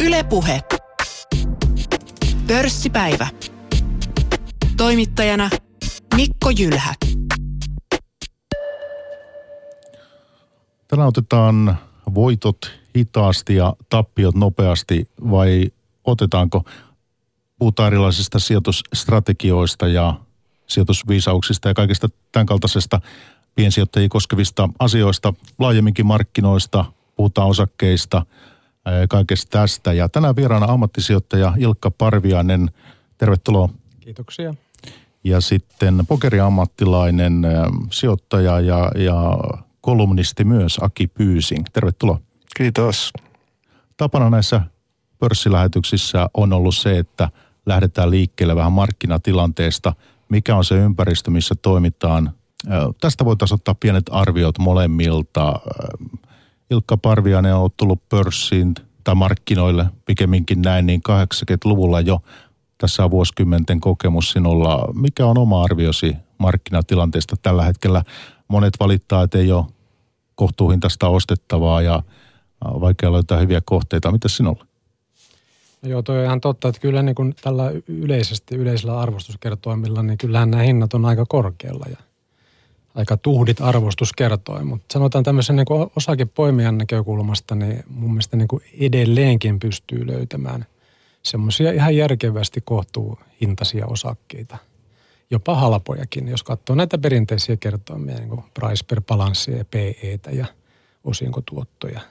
Ylepuhe. Pörssipäivä. Toimittajana Mikko Jylhä. Tänään otetaan voitot hitaasti ja tappiot nopeasti vai otetaanko? Puhutaan erilaisista sijoitusstrategioista ja sijoitusviisauksista ja kaikesta tämän kaltaisesta piensijoittajia koskevista asioista, laajemminkin markkinoista, puhutaan osakkeista, kaikesta tästä. Ja tänään vieraana ammattisijoittaja Ilkka Parviainen, tervetuloa. Kiitoksia. Ja sitten pokeriammattilainen, sijoittaja ja, ja kolumnisti myös Aki Pyysing. Tervetuloa. Kiitos. Tapana näissä pörssilähetyksissä on ollut se, että lähdetään liikkeelle vähän markkinatilanteesta, mikä on se ympäristö, missä toimitaan. Tästä voitaisiin ottaa pienet arviot molemmilta. Ilkka Parviainen on tullut pörssiin tai markkinoille pikemminkin näin, niin 80-luvulla jo tässä on vuosikymmenten kokemus sinulla. Mikä on oma arviosi markkinatilanteesta tällä hetkellä? Monet valittaa, että ei ole kohtuuhintaista ostettavaa ja vaikea löytää hyviä kohteita. Mitä sinulla? No joo, toi on ihan totta, että kyllä niin kuin tällä yleisesti yleisellä arvostuskertoimilla, niin kyllähän nämä hinnat on aika korkealla ja aika tuhdit arvostuskertoin. Mutta sanotaan tämmöisen niin osakepoimijan näkökulmasta, niin mun mielestä niin kuin edelleenkin pystyy löytämään semmoisia ihan järkevästi kohtuuhintaisia osakkeita. Jopa halpojakin, jos katsoo näitä perinteisiä kertoimia, niin kuin price per balanssia ja PEtä ja osinkotuottoja –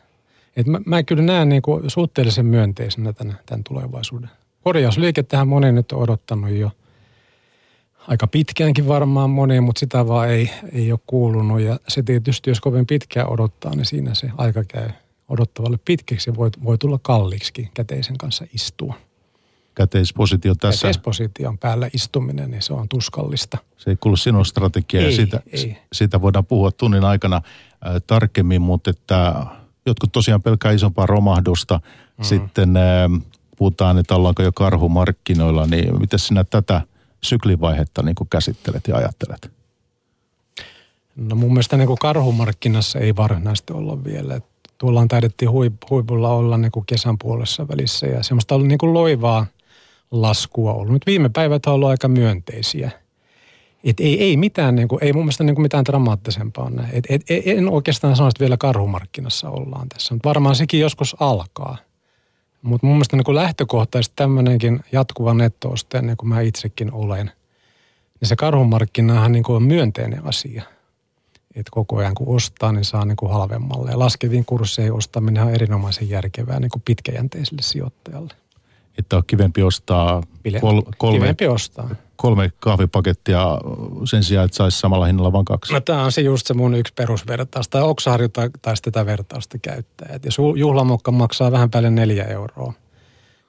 et mä, mä kyllä näen niin kuin suhteellisen myönteisenä tämän, tämän tulevaisuuden. Korjausliikettähän moni nyt on odottanut jo aika pitkäänkin varmaan moni, mutta sitä vaan ei, ei ole kuulunut. Ja se tietysti, jos kovin pitkään odottaa, niin siinä se aika käy odottavalle pitkäksi ja voi, voi tulla kalliiksi käteisen kanssa istua. Käteispositio tässä. Käteisposition päällä istuminen, niin se on tuskallista. Se ei kuulu sinun strategiaan ja siitä, ei. siitä voidaan puhua tunnin aikana äh, tarkemmin, mutta että Jotkut tosiaan pelkää isompaa romahdusta. Mm. Sitten äh, puhutaan, että ollaanko jo karhumarkkinoilla, niin miten sinä tätä syklivaihetta niin kuin käsittelet ja ajattelet? No mun mielestä niin kuin karhumarkkinassa ei varsinaisesti olla vielä. Tuolla on taidettiin huipulla olla niin kuin kesän puolessa välissä ja semmoista ollut niin kuin loivaa laskua ollut. Nyt viime päivät on ollut aika myönteisiä – et ei, ei mitään, niin kuin, ei mun mielestä niin kuin mitään dramaattisempaa näin. Et, et, en oikeastaan sano, että vielä karhumarkkinassa ollaan tässä. Mutta varmaan sekin joskus alkaa. Mutta mun mielestä niin lähtökohtaisesti tämmöinenkin jatkuva nettooste, niin kuin mä itsekin olen, niin se karhumarkkinahan niin kuin on myönteinen asia. Että koko ajan kun ostaa, niin saa niin kuin halvemmalle. Ja laskeviin kursseihin ostaminen on erinomaisen järkevää niin kuin pitkäjänteiselle sijoittajalle. Että on kivempi ostaa kol, kolme, kivempi ostaa kolme kahvipakettia sen sijaan, että saisi samalla hinnalla vain kaksi? No tämä on se just se mun yksi perusvertaus. Tai Oksaharju taisi tätä vertausta käyttää. Et jos juhlamokka maksaa vähän päälle neljä euroa,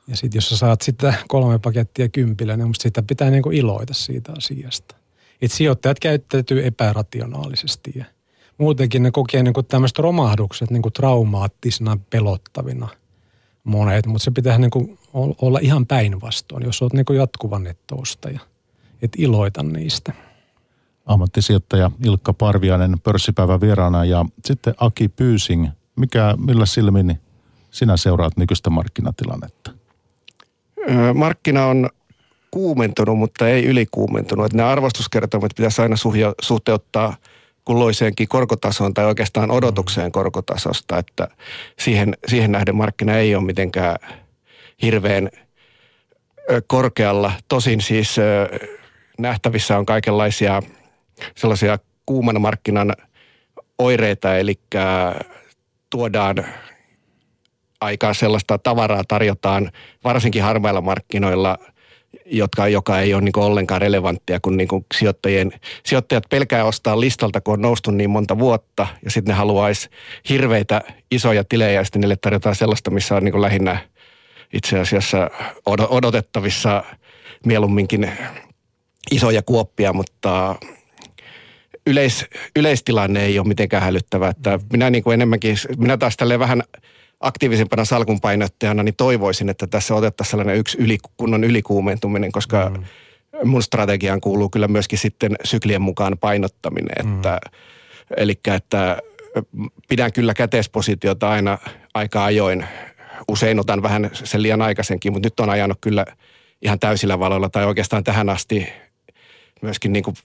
ja sitten jos sä saat sitä kolme pakettia kympillä, niin musta sitä pitää niinku iloita siitä asiasta. Et sijoittajat käyttäytyy epärationaalisesti ja muutenkin ne kokee niinku tämmöiset romahdukset niinku traumaattisina, pelottavina monet, mutta se pitää niinku olla ihan päinvastoin, jos olet niinku jatkuva nettoostaja et iloita niistä. Ammattisijoittaja Ilkka Parviainen pörssipäivän vieraana ja sitten Aki Pyysing. Mikä, millä silmin sinä seuraat nykyistä markkinatilannetta? Markkina on kuumentunut, mutta ei ylikuumentunut. Että nämä arvostuskertomat pitäisi aina suhteuttaa kulloiseenkin korkotasoon tai oikeastaan odotukseen korkotasosta, että siihen, siihen nähden markkina ei ole mitenkään hirveän korkealla. Tosin siis nähtävissä on kaikenlaisia sellaisia kuuman markkinan oireita, eli tuodaan aikaa sellaista tavaraa tarjotaan varsinkin harmailla markkinoilla, jotka, joka ei ole niin ollenkaan relevanttia, kun niin kuin sijoittajien, sijoittajat pelkää ostaa listalta, kun on noustu niin monta vuotta, ja sitten ne haluaisi hirveitä isoja tilejä, ja sitten niille tarjotaan sellaista, missä on niin lähinnä itse asiassa odotettavissa mieluumminkin isoja kuoppia, mutta yleis, yleistilanne ei ole mitenkään hälyttävä. Että minä niin kuin enemmänkin, minä taas tälleen vähän aktiivisempana salkunpainottajana, niin toivoisin, että tässä otettaisiin sellainen yksi yli, kunnon ylikuumentuminen, koska mm. mun strategiaan kuuluu kyllä myöskin sitten syklien mukaan painottaminen. Mm. Että, eli että pidän kyllä käteispositiota aina aika ajoin usein otan vähän sen liian aikaisenkin, mutta nyt on ajanut kyllä ihan täysillä valoilla tai oikeastaan tähän asti myöskin niin kuin,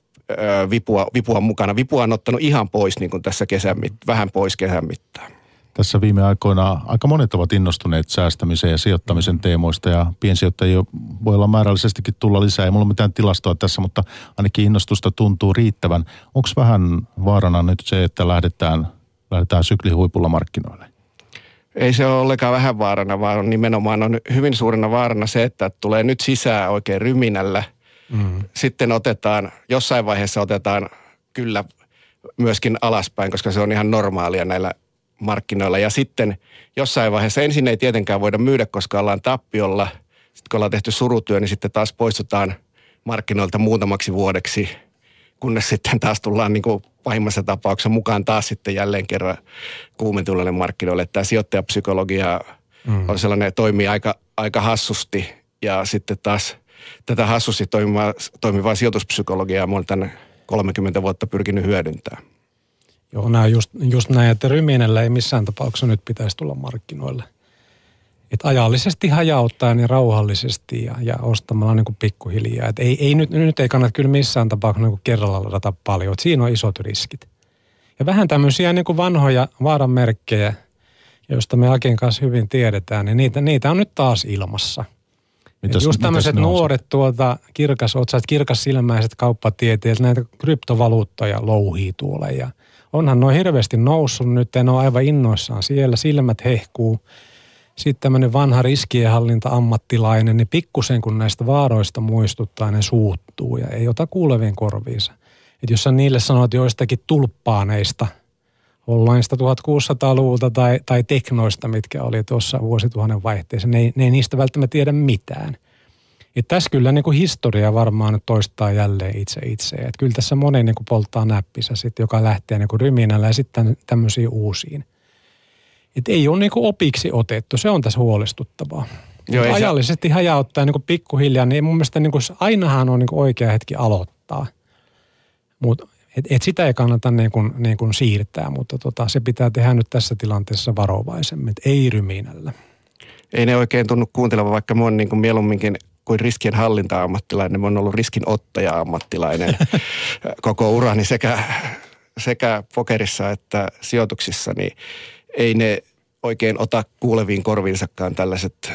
vipua, vipua mukana. Vipua on ottanut ihan pois niin kuin tässä kesän, vähän pois kesän mittaan. Tässä viime aikoina aika monet ovat innostuneet säästämisen ja sijoittamisen teemoista ja piensijoittajia voi olla määrällisestikin tulla lisää. Ei mulla mitään tilastoa tässä, mutta ainakin innostusta tuntuu riittävän. Onko vähän vaarana nyt se, että lähdetään, lähdetään syklihuipulla markkinoille? Ei se ole ollenkaan vähän vaarana, vaan nimenomaan on hyvin suurena vaarana se, että tulee nyt sisään oikein ryminällä. Mm. Sitten otetaan, jossain vaiheessa otetaan kyllä myöskin alaspäin, koska se on ihan normaalia näillä markkinoilla. Ja sitten jossain vaiheessa ensin ei tietenkään voida myydä, koska ollaan tappiolla. Sitten kun ollaan tehty surutyö, niin sitten taas poistutaan markkinoilta muutamaksi vuodeksi, kunnes sitten taas tullaan niin kuin pahimmassa tapauksessa mukaan taas sitten jälleen kerran kuumentuneille markkinoille. Tämä sijoittajapsykologia mm. on sellainen, toimii aika, aika hassusti ja sitten taas tätä hassusti toimivaa, toimivaa sijoituspsykologiaa olen tänne 30 vuotta pyrkinyt hyödyntämään. Joo, nämä just, just näin, että ryminällä ei missään tapauksessa nyt pitäisi tulla markkinoille. Et ajallisesti hajauttaen ja rauhallisesti ja, ja ostamalla niin kuin pikkuhiljaa. Et ei, ei nyt, nyt ei kannata kyllä missään tapauksessa niin kerralla ladata paljon. Et siinä on isot riskit. Ja vähän tämmöisiä niin kuin vanhoja vaaranmerkkejä, joista me Akin kanssa hyvin tiedetään, niin niitä, niitä on nyt taas ilmassa. Mitäs, just tämmöiset nuoret tuota, kirkas otsat, kirkas silmäiset kauppatieteilijät, näitä kryptovaluuttoja louhii tuolla ja – onhan noin hirveästi noussut nyt, en ole aivan innoissaan siellä, silmät hehkuu. Sitten tämmöinen vanha riskienhallinta-ammattilainen, niin pikkusen kun näistä vaaroista muistuttaa, ne suuttuu ja ei ota kuulevien korviinsa. Että jos sä niille sanot joistakin tulppaaneista, ollainsta 1600-luvulta tai, tai teknoista, mitkä oli tuossa vuosituhannen vaihteessa, ne ne ei niistä välttämättä tiedä mitään. Ja tässä kyllä niin kuin historia varmaan nyt toistaa jälleen itse itse. Että kyllä tässä moni niin kuin polttaa näppissä sit, joka lähtee niin kuin ryminällä ja sitten tämmöisiin uusiin. Että ei ole niin kuin opiksi otettu, se on tässä huolestuttavaa. Joo, ajallisesti se... hajauttaa niin kuin pikkuhiljaa, niin mun mielestä niin kuin ainahan on niin kuin oikea hetki aloittaa. Mutta et, et sitä ei kannata niin kuin, niin kuin siirtää, mutta tota, se pitää tehdä nyt tässä tilanteessa varovaisemmin, ei ryminällä. Ei ne oikein tunnu kuuntelevan, vaikka mä oon niin kuin mieluumminkin kuin riskien hallinta-ammattilainen, mä oon ollut riskinottaja-ammattilainen koko urani sekä, sekä pokerissa että sijoituksissa, niin ei ne oikein ota kuuleviin korviinsakaan tällaiset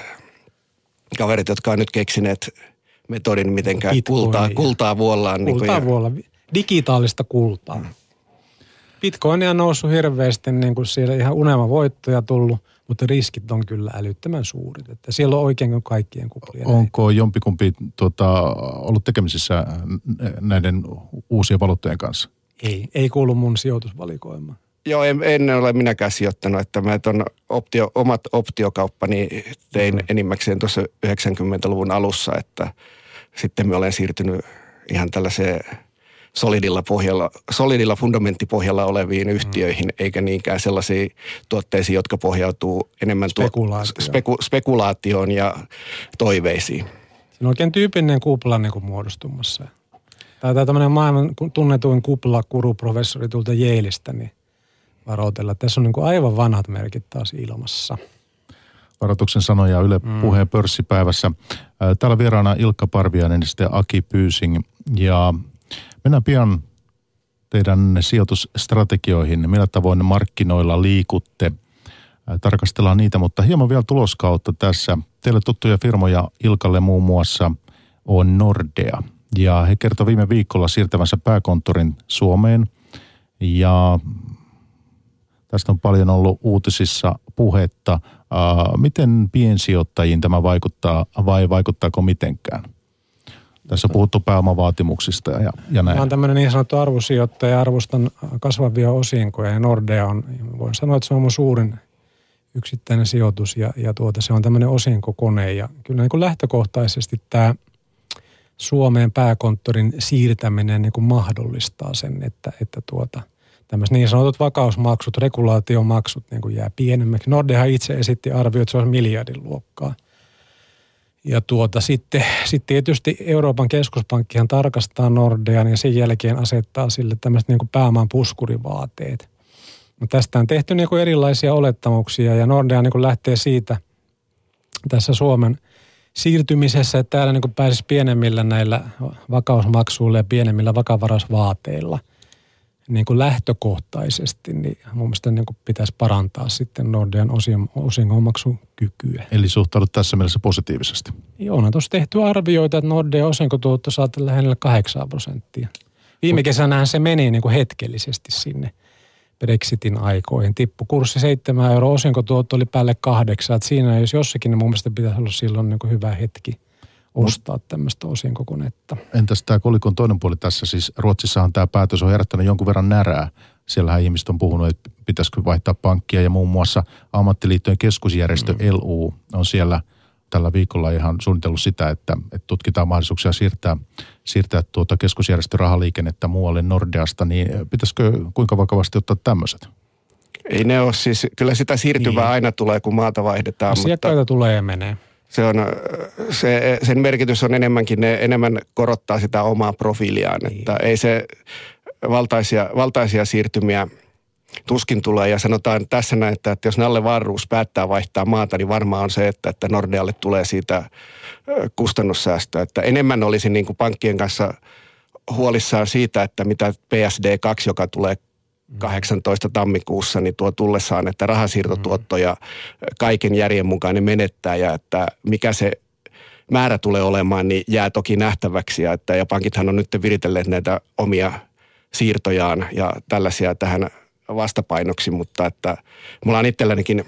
kaverit, jotka on nyt keksineet metodin, mitenkään kultaa, kultaa vuollaan. Kultaa niin vuollaan, digitaalista kultaa. Mm. Bitcoin on noussut hirveästi, niin kuin siellä ihan unelmavoittoja tullut – mutta riskit on kyllä älyttömän suurit. Että siellä on oikein kaikkien kuplien. Onko näin. jompikumpi tuota, ollut tekemisissä näiden uusien valuuttojen kanssa? Ei, ei kuulu mun sijoitusvalikoimaan. Joo, en, en ole minäkään sijoittanut, että mä ton optio, omat optiokauppani tein mm. enimmäkseen tuossa 90-luvun alussa, että sitten mä olen siirtynyt ihan tällaiseen solidilla, pohjalla, solidilla fundamenttipohjalla oleviin mm. yhtiöihin, eikä niinkään sellaisiin tuotteisiin, jotka pohjautuu enemmän Spekulaatio. tuo, speku, spekulaatioon ja toiveisiin. Se on oikein tyypillinen kupla niin kuin muodostumassa. Tämä, tämä tämmöinen maailman tunnetuin kupla professori tulta Jeelistä, niin varoitella. Tässä on niin kuin aivan vanhat merkit taas ilmassa. Varoituksen sanoja Yle mm. puheen pörssipäivässä. Täällä vieraana Ilkka Parviainen ja Aki Pyysing. Ja Mennään pian teidän sijoitusstrategioihin, millä tavoin markkinoilla liikutte. Tarkastellaan niitä, mutta hieman vielä tuloskautta tässä. Teille tuttuja firmoja Ilkalle muun muassa on Nordea. Ja he kertoi viime viikolla siirtävänsä pääkonttorin Suomeen. Ja tästä on paljon ollut uutisissa puhetta. Miten piensijoittajiin tämä vaikuttaa vai vaikuttaako mitenkään? Tässä on puhuttu pääomavaatimuksista ja, ja näin. Mä oon tämmöinen niin sanottu arvosijoittaja, arvostan kasvavia osinkoja ja Nordea on, voin sanoa, että se on mun suurin yksittäinen sijoitus ja, ja tuota, se on tämmöinen osinkokone ja kyllä niin kuin lähtökohtaisesti tämä Suomeen pääkonttorin siirtäminen niin kuin mahdollistaa sen, että, että tuota, tämmöiset niin sanotut vakausmaksut, regulaatiomaksut niin kuin jää pienemmäksi. Nordea itse esitti arvio, että se on miljardin luokkaa – ja tuota, sitten, sitten tietysti Euroopan keskuspankkihan tarkastaa Nordean ja sen jälkeen asettaa sille tämmöiset niin kuin puskurivaateet. No tästä on tehty niin kuin erilaisia olettamuksia ja Nordea niin kuin lähtee siitä tässä Suomen siirtymisessä, että täällä niin pääsisi pienemmillä näillä vakausmaksuilla ja pienemmillä vakavaraisvaateilla niin kuin lähtökohtaisesti, niin mun mielestä niin kuin pitäisi parantaa sitten Nordean osingonmaksukykyä. Eli suhtaudut tässä mielessä positiivisesti? Joo, on tuossa tehty arvioita, että Nordean osinkotuotto saattaa lähellä 8 prosenttia. Viime kesänähän se meni niin kuin hetkellisesti sinne Brexitin aikoihin. Tippu kurssi 7 euroa, osinkotuotto oli päälle kahdeksan. Että siinä jos jossakin, niin mun mielestä pitäisi olla silloin niin kuin hyvä hetki ostaa tämmöistä osinkokonetta. Entäs tämä kolikon toinen puoli tässä? Siis Ruotsissahan tämä päätös on herättänyt jonkun verran närää. Siellähän ihmiset on puhunut, että pitäisikö vaihtaa pankkia ja muun muassa ammattiliittojen keskusjärjestö mm. LU on siellä – tällä viikolla ihan suunnitellut sitä, että, että tutkitaan mahdollisuuksia siirtää, siirtää tuota keskusjärjestörahaliikennettä muualle Nordeasta, niin pitäisikö kuinka vakavasti ottaa tämmöiset? Ei ne ole siis, kyllä sitä siirtyvää niin. aina tulee, kun maata vaihdetaan. Asiakkaita mutta tulee ja menee. Se on, se, sen merkitys on enemmänkin, ne enemmän korottaa sitä omaa profiiliaan, niin. että ei se valtaisia, valtaisia siirtymiä – tuskin tulee. Ja sanotaan tässä näin, että, että jos Nalle Varruus päättää vaihtaa maata, niin varmaan on se, että, että Nordealle tulee siitä kustannussäästöä. Että enemmän olisi niin kuin pankkien kanssa huolissaan siitä, että mitä PSD2, joka tulee 18 tammikuussa, niin tuo tullessaan, että rahasiirtotuottoja kaiken järjen mukaan ne menettää ja että mikä se määrä tulee olemaan, niin jää toki nähtäväksi. Ja, että, ja pankithan on nyt viritelleet näitä omia siirtojaan ja tällaisia tähän vastapainoksi, mutta että mulla on itsellänikin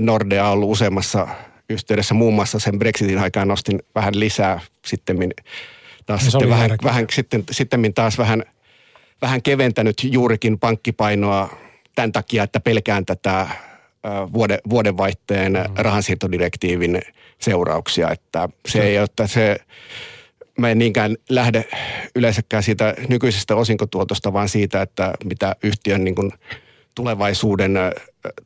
Nordea ollut useammassa yhteydessä, muun muassa sen Brexitin aikaan nostin vähän lisää sitten taas sitten vähän, vähän, sitten, sitten taas vähän, vähän keventänyt juurikin pankkipainoa tämän takia, että pelkään tätä vuoden, vuodenvaihteen mm. rahansiirtodirektiivin seurauksia, että se ei ole, että se mä en niinkään lähde yleensäkään siitä nykyisestä osinkotuotosta, vaan siitä, että mitä yhtiön niin kuin tulevaisuuden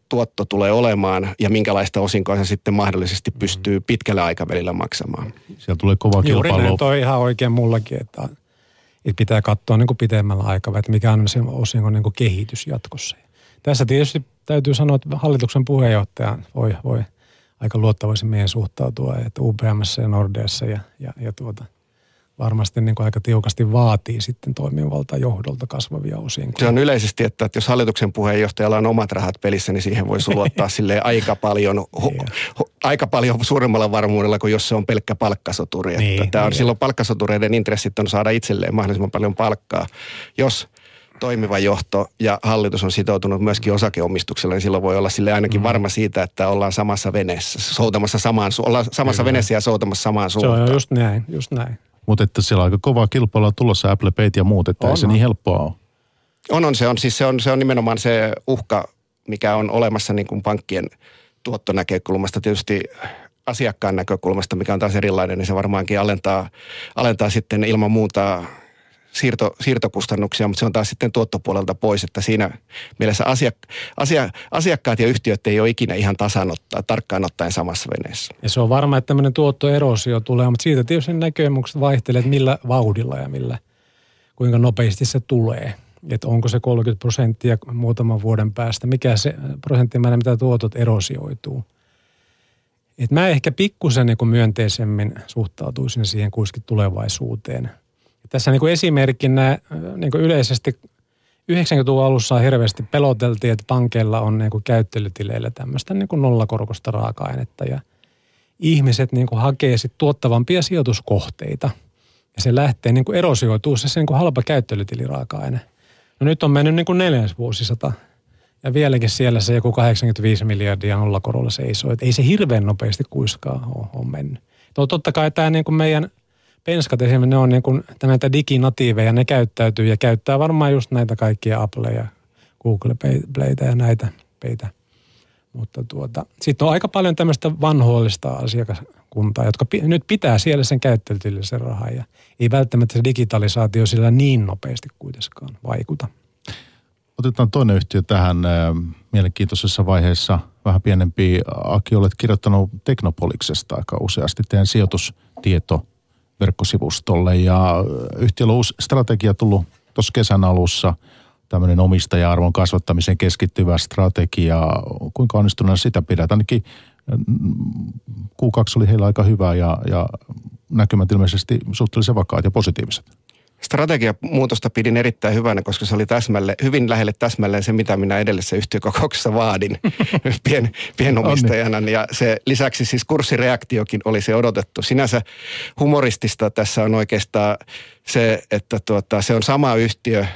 tuotto tulee olemaan ja minkälaista osinkoa se sitten mahdollisesti pystyy pitkällä aikavälillä maksamaan. Siellä tulee kova kilpailu. Juuri näin, toi ihan oikein mullakin, että, että pitää katsoa niin kuin pitemmällä aikavälillä, että mikä on se osinko niin kuin kehitys jatkossa. Tässä tietysti täytyy sanoa, että hallituksen puheenjohtaja voi, voi aika luottavaisin meidän suhtautua, että UPMssä ja Nordeassa ja, ja, ja tuota – varmasti niin kuin aika tiukasti vaatii sitten toimivalta johdolta kasvavia osinkoja. Se on yleisesti, että, että jos hallituksen puheenjohtajalla on omat rahat pelissä, niin siihen voi luottaa sille aika paljon, ho, ho, aika paljon suuremmalla varmuudella kuin jos se on pelkkä palkkasoturi. Niin, että tämä on niin. silloin palkkasotureiden intressit on saada itselleen mahdollisimman paljon palkkaa. Jos toimiva johto ja hallitus on sitoutunut myöskin osakeomistuksella, niin silloin voi olla sille ainakin mm. varma siitä, että ollaan samassa veneessä, soutamassa samaan, ollaan samassa Kyllä. veneessä ja soutamassa samaan suuntaan. Se on just näin, just näin. Mutta että siellä on aika kovaa kilpailua tulossa Apple Pay ja muut, että on, ei se on. niin helppoa ole. On, on se on. Siis se on, se on nimenomaan se uhka, mikä on olemassa niin kuin pankkien tuottonäkökulmasta. Tietysti asiakkaan näkökulmasta, mikä on taas erilainen, niin se varmaankin alentaa, alentaa sitten ilman muuta siirto, siirtokustannuksia, mutta se on taas sitten tuottopuolelta pois, että siinä mielessä asiak, asia, asiakkaat ja yhtiöt ei ole ikinä ihan tasan ottaa, tarkkaan ottaen samassa veneessä. Ja se on varma, että tämmöinen tuottoerosio tulee, mutta siitä tietysti näkemykset vaihtelee, että millä vauhdilla ja millä, kuinka nopeasti se tulee. Että onko se 30 prosenttia muutaman vuoden päästä, mikä se prosenttimäärä, mitä tuotot erosioituu. Et mä ehkä pikkusen niin myönteisemmin suhtautuisin siihen kuitenkin tulevaisuuteen – tässä niin kuin esimerkkinä niin kuin yleisesti 90-luvun alussa hirveästi peloteltiin, että pankeilla on niin kuin käyttelytileillä tämmöistä niin kuin nollakorkoista raaka-ainetta ja ihmiset niin kuin hakee sit tuottavampia sijoituskohteita ja se lähtee niin kuin erosioituu se, se niin kuin halpa käyttelytiliraaka-aine. No nyt on mennyt niin kuin neljäs vuosisata ja vieläkin siellä se joku 85 miljardia nollakorolla seisoo. Että ei se hirveän nopeasti kuiskaan ole, ole mennyt. No totta kai tämä niin kuin meidän penskat esimerkiksi, ne on niin kuin näitä diginatiiveja, ne käyttäytyy ja käyttää varmaan just näitä kaikkia Apple ja Google Playtä ja näitä peitä. Mutta tuota, sitten on aika paljon tämmöistä vanhoillista asiakaskuntaa, jotka pi- nyt pitää siellä sen käyttäjätilisen rahaa ja ei välttämättä se digitalisaatio sillä niin nopeasti kuitenkaan vaikuta. Otetaan toinen yhtiö tähän mielenkiintoisessa vaiheessa. Vähän pienempi. Aki, olet kirjoittanut Teknopoliksesta aika useasti. Teidän sijoitustieto verkkosivustolle ja yhtiöllä uusi strategia tullut tuossa kesän alussa, tämmöinen omistaja-arvon kasvattamiseen keskittyvä strategia. Kuinka onnistuneena sitä pidät? Ainakin Q2 oli heillä aika hyvä ja, ja näkymät ilmeisesti suhteellisen vakaat ja positiiviset. Strategiamuutosta pidin erittäin hyvänä, koska se oli täsmälle, hyvin lähelle täsmälleen se, mitä minä edellisessä yhtiökokouksessa vaadin pien, pienomistajana. Ja se lisäksi siis kurssireaktiokin oli se odotettu. Sinänsä humoristista tässä on oikeastaan se, että tuota, se on sama yhtiö,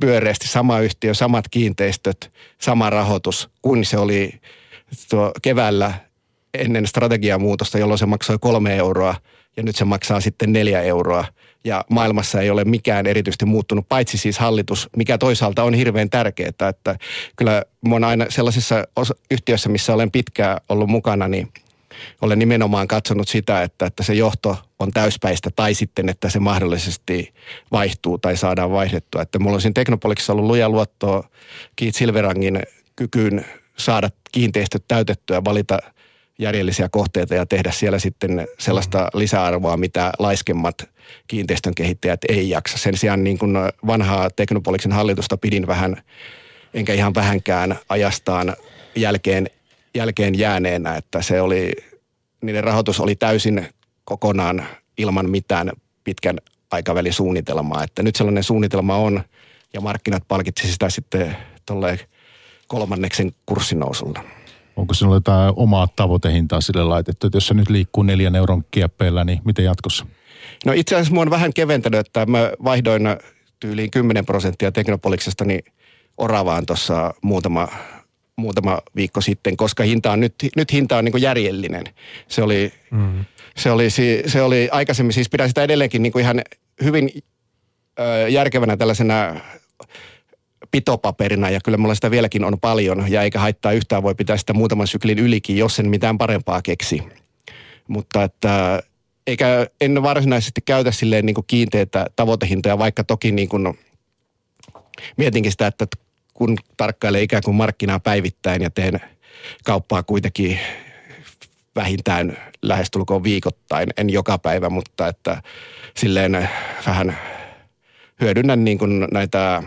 pyöreästi sama yhtiö, samat kiinteistöt, sama rahoitus, kuin se oli tuo keväällä ennen strategiamuutosta, jolloin se maksoi kolme euroa ja nyt se maksaa sitten neljä euroa. Ja maailmassa ei ole mikään erityisesti muuttunut, paitsi siis hallitus, mikä toisaalta on hirveän tärkeää. Että kyllä mä aina sellaisissa yhtiöissä, missä olen pitkään ollut mukana, niin olen nimenomaan katsonut sitä, että, että se johto on täyspäistä tai sitten, että se mahdollisesti vaihtuu tai saadaan vaihdettua. Että mulla on siinä Teknopoliksessa ollut luja luottoa Keith Silverangin kykyyn saada kiinteistöt täytettyä, valita järjellisiä kohteita ja tehdä siellä sitten sellaista lisäarvoa, mitä laiskemmat kiinteistön kehittäjät ei jaksa. Sen sijaan niin kuin vanhaa Teknopoliksen hallitusta pidin vähän, enkä ihan vähänkään ajastaan jälkeen, jälkeen jääneenä, että se oli, niiden rahoitus oli täysin kokonaan ilman mitään pitkän aikavälin suunnitelmaa. Että nyt sellainen suunnitelma on ja markkinat palkitsi sitä sitten tolleen kolmanneksen kurssinousulla. Onko sinulla jotain omaa tavoitehintaa sille laitettu, että jos se nyt liikkuu neljän euron kieppeillä, niin miten jatkossa? No itse asiassa mua on vähän keventänyt, että mä vaihdoin tyyliin 10 prosenttia Teknopoliksesta niin Oravaan tuossa muutama, muutama viikko sitten, koska hinta on nyt, nyt hinta on niin järjellinen. Se oli, mm. se, oli, se oli aikaisemmin, siis pidän sitä edelleenkin niin ihan hyvin ö, järkevänä tällaisena pitopaperina ja kyllä mulla sitä vieläkin on paljon ja eikä haittaa yhtään voi pitää sitä muutaman syklin ylikin, jos sen mitään parempaa keksi. Mutta että eikä en varsinaisesti käytä silleen niin kuin kiinteitä tavoitehintoja, vaikka toki niin kuin mietinkin sitä, että kun tarkkailee ikään kuin markkinaa päivittäin ja teen kauppaa kuitenkin vähintään lähestulkoon viikoittain, en joka päivä, mutta että silleen vähän hyödynnän niin kuin näitä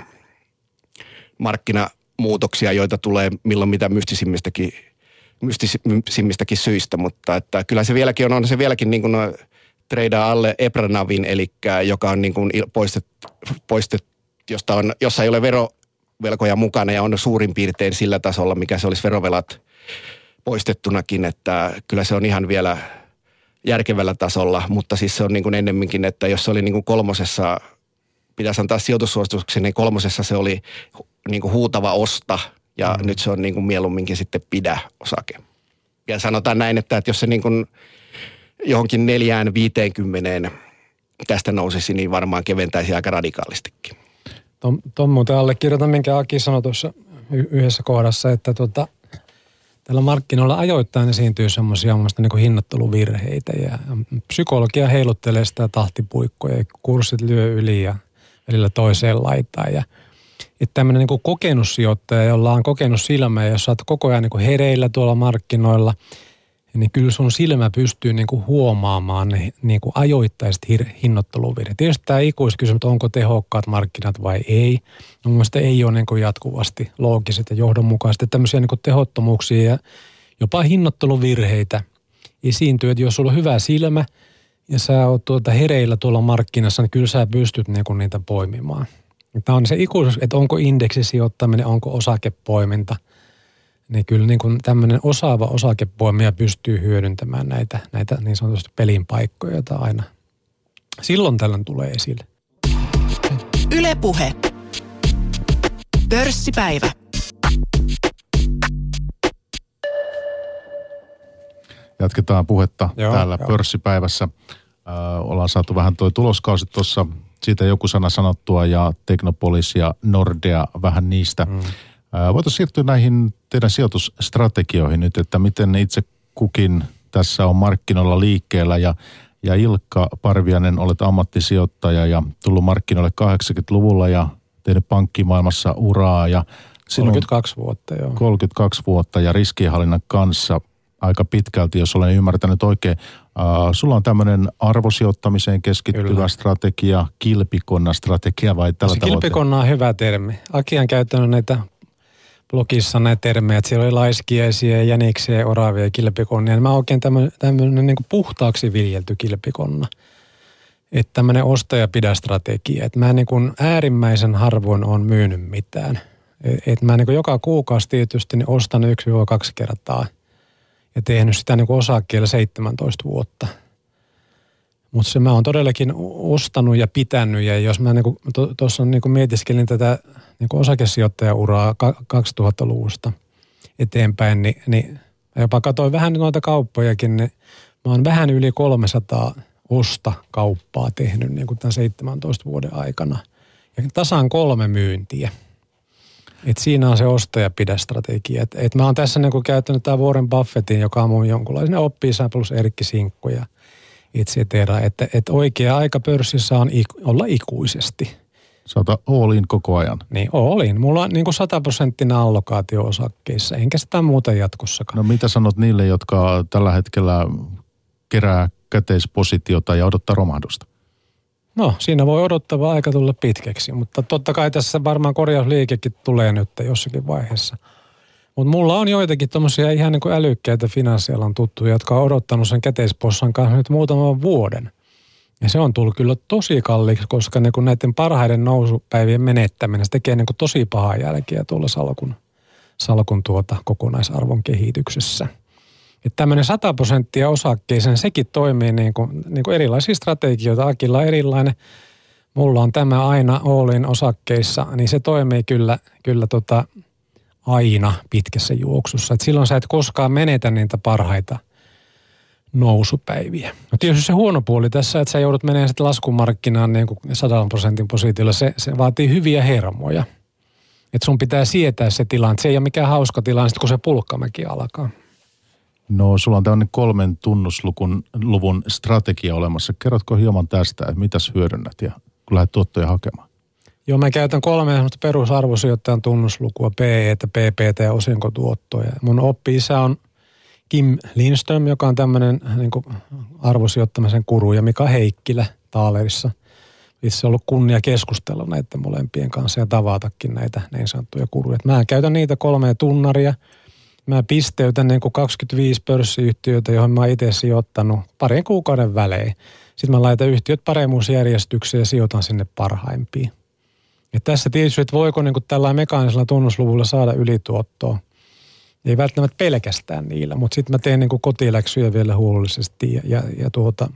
markkinamuutoksia, joita tulee milloin mitä mystisimmistäkin, mystisimmistäkin syistä, mutta että kyllä se vieläkin on, on se vieläkin niin kuin treidaa alle Ebranavin, eli joka on niin kuin poistet, poistet, josta on, jossa ei ole verovelkoja mukana ja on suurin piirtein sillä tasolla, mikä se olisi verovelat poistettunakin, että kyllä se on ihan vielä järkevällä tasolla, mutta siis se on niin kuin ennemminkin, että jos se oli niin kuin kolmosessa, pitäisi antaa sijoitussuosituksen, niin kolmosessa se oli niin kuin huutava osta ja mm. nyt se on niin kuin mieluumminkin sitten pidä osake. Ja sanotaan näin, että, että jos se niin kuin johonkin neljään viiteenkymmeneen tästä nousisi, niin varmaan keventäisi aika radikaalistikin. Tuon, tuon muuten allekirjoitan, minkä Aki sanoi tuossa yhdessä kohdassa, että tuota, tällä markkinoilla ajoittain esiintyy semmoisia niin hinnoitteluvirheitä ja psykologia heiluttelee sitä tahtipuikkoja ja kurssit lyö yli ja välillä toiseen laitaan ja että tämmöinen niin kokenut sijoittaja, jolla on kokenut silmä ja jos olet koko ajan niin hereillä tuolla markkinoilla – niin kyllä sun silmä pystyy niin kuin huomaamaan ne niin kuin ajoittaiset hinnoitteluvirheet. Tietysti tämä ikuiskysymys, onko tehokkaat markkinat vai ei. No, mun ei ole niin kuin jatkuvasti loogiset ja johdonmukaiset. Että tämmöisiä niin kuin tehottomuuksia ja jopa hinnoitteluvirheitä esiintyy. Että jos sulla on hyvä silmä ja sä oot tuota hereillä tuolla markkinassa, niin kyllä sä pystyt niin kuin niitä poimimaan. Tämä on se ikuisuus, että onko indeksisijoittaminen, onko osakepoiminta – niin kyllä niin kuin tämmöinen osaava osakepoimija pystyy hyödyntämään näitä, näitä niin sanotusti pelin paikkoja, joita aina silloin tällöin tulee esille. Ylepuhe. Pörssipäivä. Jatketaan puhetta joo, täällä joo. pörssipäivässä. Äh, ollaan saatu vähän toi tuloskausi tuossa, siitä joku sana sanottua ja Teknopolis ja Nordea vähän niistä. Mm. Voitaisiin siirtyä näihin teidän sijoitusstrategioihin nyt, että miten itse kukin tässä on markkinoilla liikkeellä ja, ja Ilkka Parvianen, olet ammattisijoittaja ja tullut markkinoille 80-luvulla ja tehnyt pankkimaailmassa uraa ja 32 vuotta, joo. 32 vuotta ja riskienhallinnan kanssa aika pitkälti, jos olen ymmärtänyt oikein. Uh, sulla on tämmöinen arvosijoittamiseen keskittyvä Kyllä. strategia, kilpikonna strategia vai tällä Se kilpikonna on hyvä termi. Aki on käyttänyt näitä blogissa näitä termejä, että siellä oli laiskiaisia, jäniksiä, oravia, kilpikonnia. Mä oikein tämmöinen, tämmöinen niin puhtaaksi viljelty kilpikonna. Että tämmöinen ostajapidä-strategia. Että mä niin kuin äärimmäisen harvoin on myynyt mitään. Että mä niin kuin joka kuukausi tietysti niin ostan 1-2 kertaa ja tehnyt sitä niin kuin osakkeella 17 vuotta – mutta se mä oon todellakin ostanut ja pitänyt ja jos mä niinku, tuossa to, niinku mietiskelin tätä niinku osakesijoittajauraa 2000-luvusta eteenpäin, niin, niin jopa katsoin vähän noita kauppojakin, niin mä oon vähän yli 300 osta kauppaa tehnyt niin kuin tämän 17 vuoden aikana. Ja tasan kolme myyntiä. Et siinä on se ostajapidä-strategia. Et, et mä oon tässä niin käyttänyt tämä Warren Buffettin, joka on mun jonkunlainen oppi plus Erkki Sinkku ja – et cetera. Että, että oikea aika pörssissä on olla ikuisesti. Sata all in koko ajan. Niin, all in. Mulla on niin kuin sataprosenttinen allokaatio osakkeissa, enkä sitä muuta jatkossakaan. No mitä sanot niille, jotka tällä hetkellä kerää käteispositiota ja odottaa romahdusta? No, siinä voi odottava aika tulla pitkäksi, mutta totta kai tässä varmaan korjausliikekin tulee nyt jossakin vaiheessa – mutta mulla on joitakin tuommoisia ihan niin kuin älykkäitä finanssialan tuttuja, jotka on odottanut sen käteispossan kanssa nyt muutaman vuoden. Ja se on tullut kyllä tosi kalliiksi, koska niin näiden parhaiden nousupäivien menettäminen se tekee niin tosi pahaa jälkeä tuolla salkun, salkun tuota kokonaisarvon kehityksessä. Että tämmöinen 100 prosenttia osakkeeseen, sekin toimii niin kuin, niin kuin erilaisia strategioita. Akilla erilainen. Mulla on tämä aina Oolin osakkeissa, niin se toimii kyllä, kyllä tota, aina pitkässä juoksussa. Et silloin sä et koskaan menetä niitä parhaita nousupäiviä. No tietysti se huono puoli tässä, että sä joudut menemään sitten laskumarkkinaan niin kuin 100 prosentin positiolla, se, se vaatii hyviä hermoja. Että sun pitää sietää se tilanne. Se ei ole mikään hauska tilanne, kun se pulkkamäki alkaa. No sulla on tämmöinen kolmen tunnusluvun luvun strategia olemassa. Kerrotko hieman tästä, että mitäs hyödynnät ja kun lähdet tuottoja hakemaan? Joo, mä käytän kolme perusarvosijoittajan tunnuslukua, PE, PPT ja osinkotuottoja. Mun oppi-isä on Kim Lindström, joka on tämmöinen niin arvosijoittamisen kuru, ja Mika Heikkilä Taalerissa. Itse ollut kunnia keskustella näiden molempien kanssa ja tavatakin näitä niin sanottuja kuruja. Mä käytän niitä kolmea tunnaria. Mä pisteytän niin kuin 25 pörssiyhtiöitä, joihin mä itse sijoittanut parin kuukauden välein. Sitten mä laitan yhtiöt paremmuusjärjestykseen ja sijoitan sinne parhaimpiin. Ja tässä tietysti, että voiko niin tällä mekaanisella tunnusluvulla saada ylituottoa. Ei välttämättä pelkästään niillä, mutta sitten mä teen niin kotiläksyjä vielä huolellisesti ja, ja, ja tuota,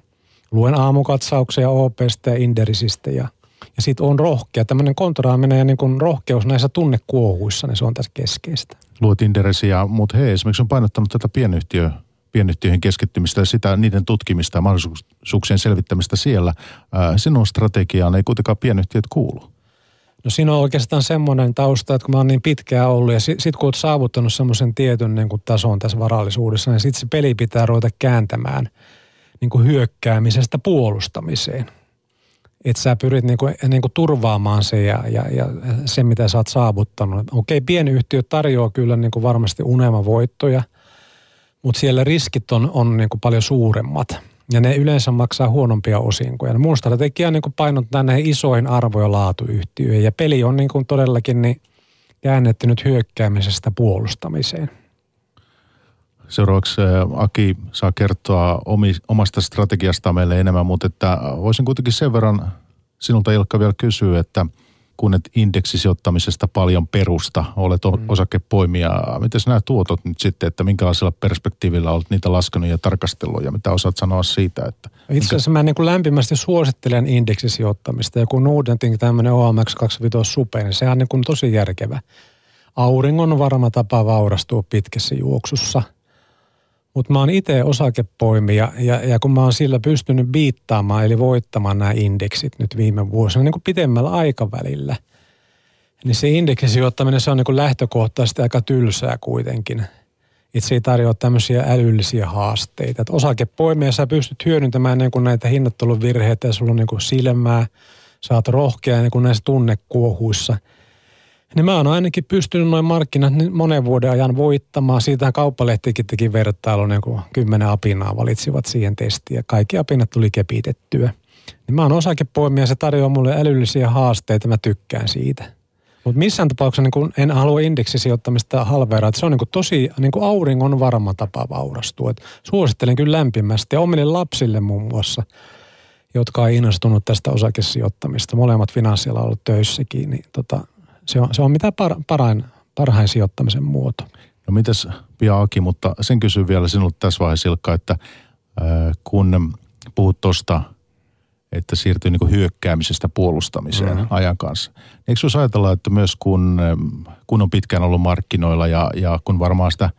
luen aamukatsauksia OPstä ja Inderisistä ja, ja sitten on rohkea. Tämmöinen kontraaminen ja niin kuin rohkeus näissä tunnekuohuissa, niin se on tässä keskeistä. Luet Inderisiä, mutta hei, esimerkiksi on painottanut tätä pienyhtiö, pienyhtiöihin keskittymistä ja sitä, niiden tutkimista ja mahdollisuuksien selvittämistä siellä. sinun strategiaan ei kuitenkaan pienyhtiöt kuulu. No siinä on oikeastaan semmoinen tausta, että kun mä oon niin pitkään ollut ja sitten sit kun oot saavuttanut semmoisen tietyn niin kuin tason tässä varallisuudessa, niin sitten se peli pitää ruveta kääntämään niin kuin hyökkäämisestä puolustamiseen. Että sä pyrit niin kuin, niin kuin turvaamaan se ja, ja, ja se, mitä sä oot saavuttanut. Okei, pieni yhtiö tarjoaa kyllä niin kuin varmasti unelmavoittoja, mutta siellä riskit on, on niin kuin paljon suuremmat – ja ne yleensä maksaa huonompia osinkoja. Mun strategia on niin painottaa näihin isoihin arvo- ja laatuyhtiöihin. Ja peli on niin kuin todellakin niin käännetty nyt hyökkäämisestä puolustamiseen. Seuraavaksi Aki saa kertoa omasta strategiasta meille enemmän, mutta että voisin kuitenkin sen verran sinulta Ilkka vielä kysyä, että – kun et indeksisijoittamisesta paljon perusta, olet mm. osakepoimija. Miten nämä tuotot nyt sitten, että minkälaisella perspektiivillä olet niitä laskenut ja tarkastellut ja mitä osaat sanoa siitä? Että Itse asiassa mä niin kuin lämpimästi suosittelen indeksisijoittamista ja kun Nuudentin tämmöinen OMX 25 Super, niin sehän on niin kuin tosi järkevä. Auringon varma tapa vaurastua pitkässä juoksussa – mutta mä oon itse osakepoimija ja, ja kun mä oon sillä pystynyt biittaamaan eli voittamaan nämä indeksit nyt viime vuosina niin kuin pitemmällä aikavälillä, niin se indeksisijoittaminen se on niin kuin lähtökohtaisesti aika tylsää kuitenkin. Itse ei tarjoa tämmöisiä älyllisiä haasteita. Että osakepoimija sä pystyt hyödyntämään niin kuin näitä hinnoittelun virheitä ja sulla on niin kuin silmää, sä oot rohkea niin kuin näissä tunnekuohuissa – niin mä oon ainakin pystynyt noin markkinat monen vuoden ajan voittamaan. Siitä kauppalehtikin teki vertailu, niin kuin kymmenen apinaa valitsivat siihen testiin ja kaikki apinat tuli kepitettyä. Niin mä oon osakepoimija, se tarjoaa mulle älyllisiä haasteita, mä tykkään siitä. Mutta missään tapauksessa niin kun en halua indeksisijoittamista halveeraa, se on niin tosi niin auringon varma tapa vaurastua. Et suosittelen kyllä lämpimästi ja omille lapsille muun muassa, jotka on innostunut tästä osakesijoittamista. Molemmat finanssialla ollut töissäkin, niin tota, se, on, se on mitä par, parain, parhain sijoittamisen muoto. No mitäs Pia Aki, mutta sen kysyn vielä sinulta tässä vaiheessa Ilkka, että äh, kun puhut tuosta, että siirtyy niin hyökkäämisestä puolustamiseen mm-hmm. ajan kanssa. Niin eikö jos ajatella, että myös kun, kun on pitkään ollut markkinoilla ja, ja kun varmaan sitä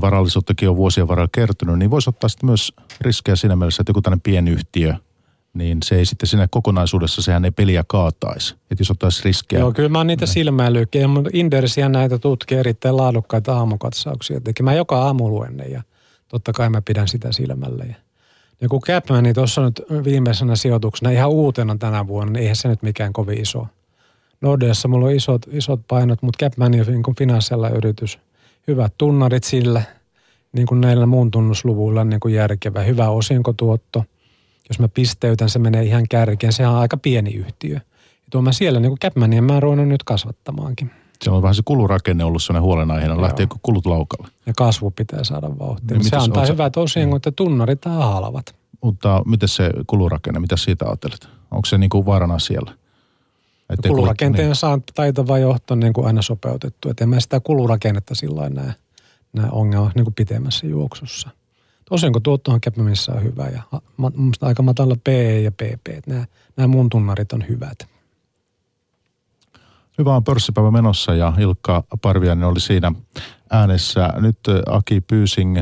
varallisuuttakin on vuosien varrella kertynyt, niin voisi ottaa sitten myös riskejä siinä mielessä, että joku tämmöinen pienyhtiö – niin se ei sitten siinä kokonaisuudessa, sehän ei peliä kaataisi. Että jos ottaisi riskejä. Joo, kyllä mä oon niitä silmäilykin. Indersiä näitä tutkii erittäin laadukkaita aamukatsauksia tekemään joka aamu luenne ja totta kai mä pidän sitä silmällä. Ja, ja kun Capman, niin tuossa nyt viimeisenä sijoituksena ihan uutena tänä vuonna, niin eihän se nyt mikään kovin iso. Nordeassa mulla on isot, isot painot, mutta Capman on niin finanssialla yritys. Hyvät tunnarit sillä, niin kuin näillä muun tunnusluvuilla niin kuin järkevä, hyvä osinkotuotto – jos mä pisteytän, se menee ihan kärkeen. Sehän on aika pieni yhtiö. Ja tuon mä siellä niin kuin Capmania mä ruvennut nyt kasvattamaankin. Se on vähän se kulurakenne ollut sellainen huolenaiheena. Lähteekö kulut laukalle? Ja kasvu pitää saada vauhtia. Niin se antaa hyvät osingot ja tunnarit halvat. Mutta miten se kulurakenne, mitä siitä ajattelet? Onko se niin kuin vaarana siellä? Ettei kulurakenteen niin. saa taitava johto niin kuin aina sopeutettu. Että en mä sitä kulurakennetta sillä näe, näe ongelmaa niin kuin pitemmässä juoksussa – tuottohan Capmanissä on hyvä ja mun aika matala P ja PP. Nämä, nämä mun tunnarit on hyvät. Hyvä on pörssipäivä menossa ja Ilkka Parviainen oli siinä äänessä. Nyt Aki Pyysing,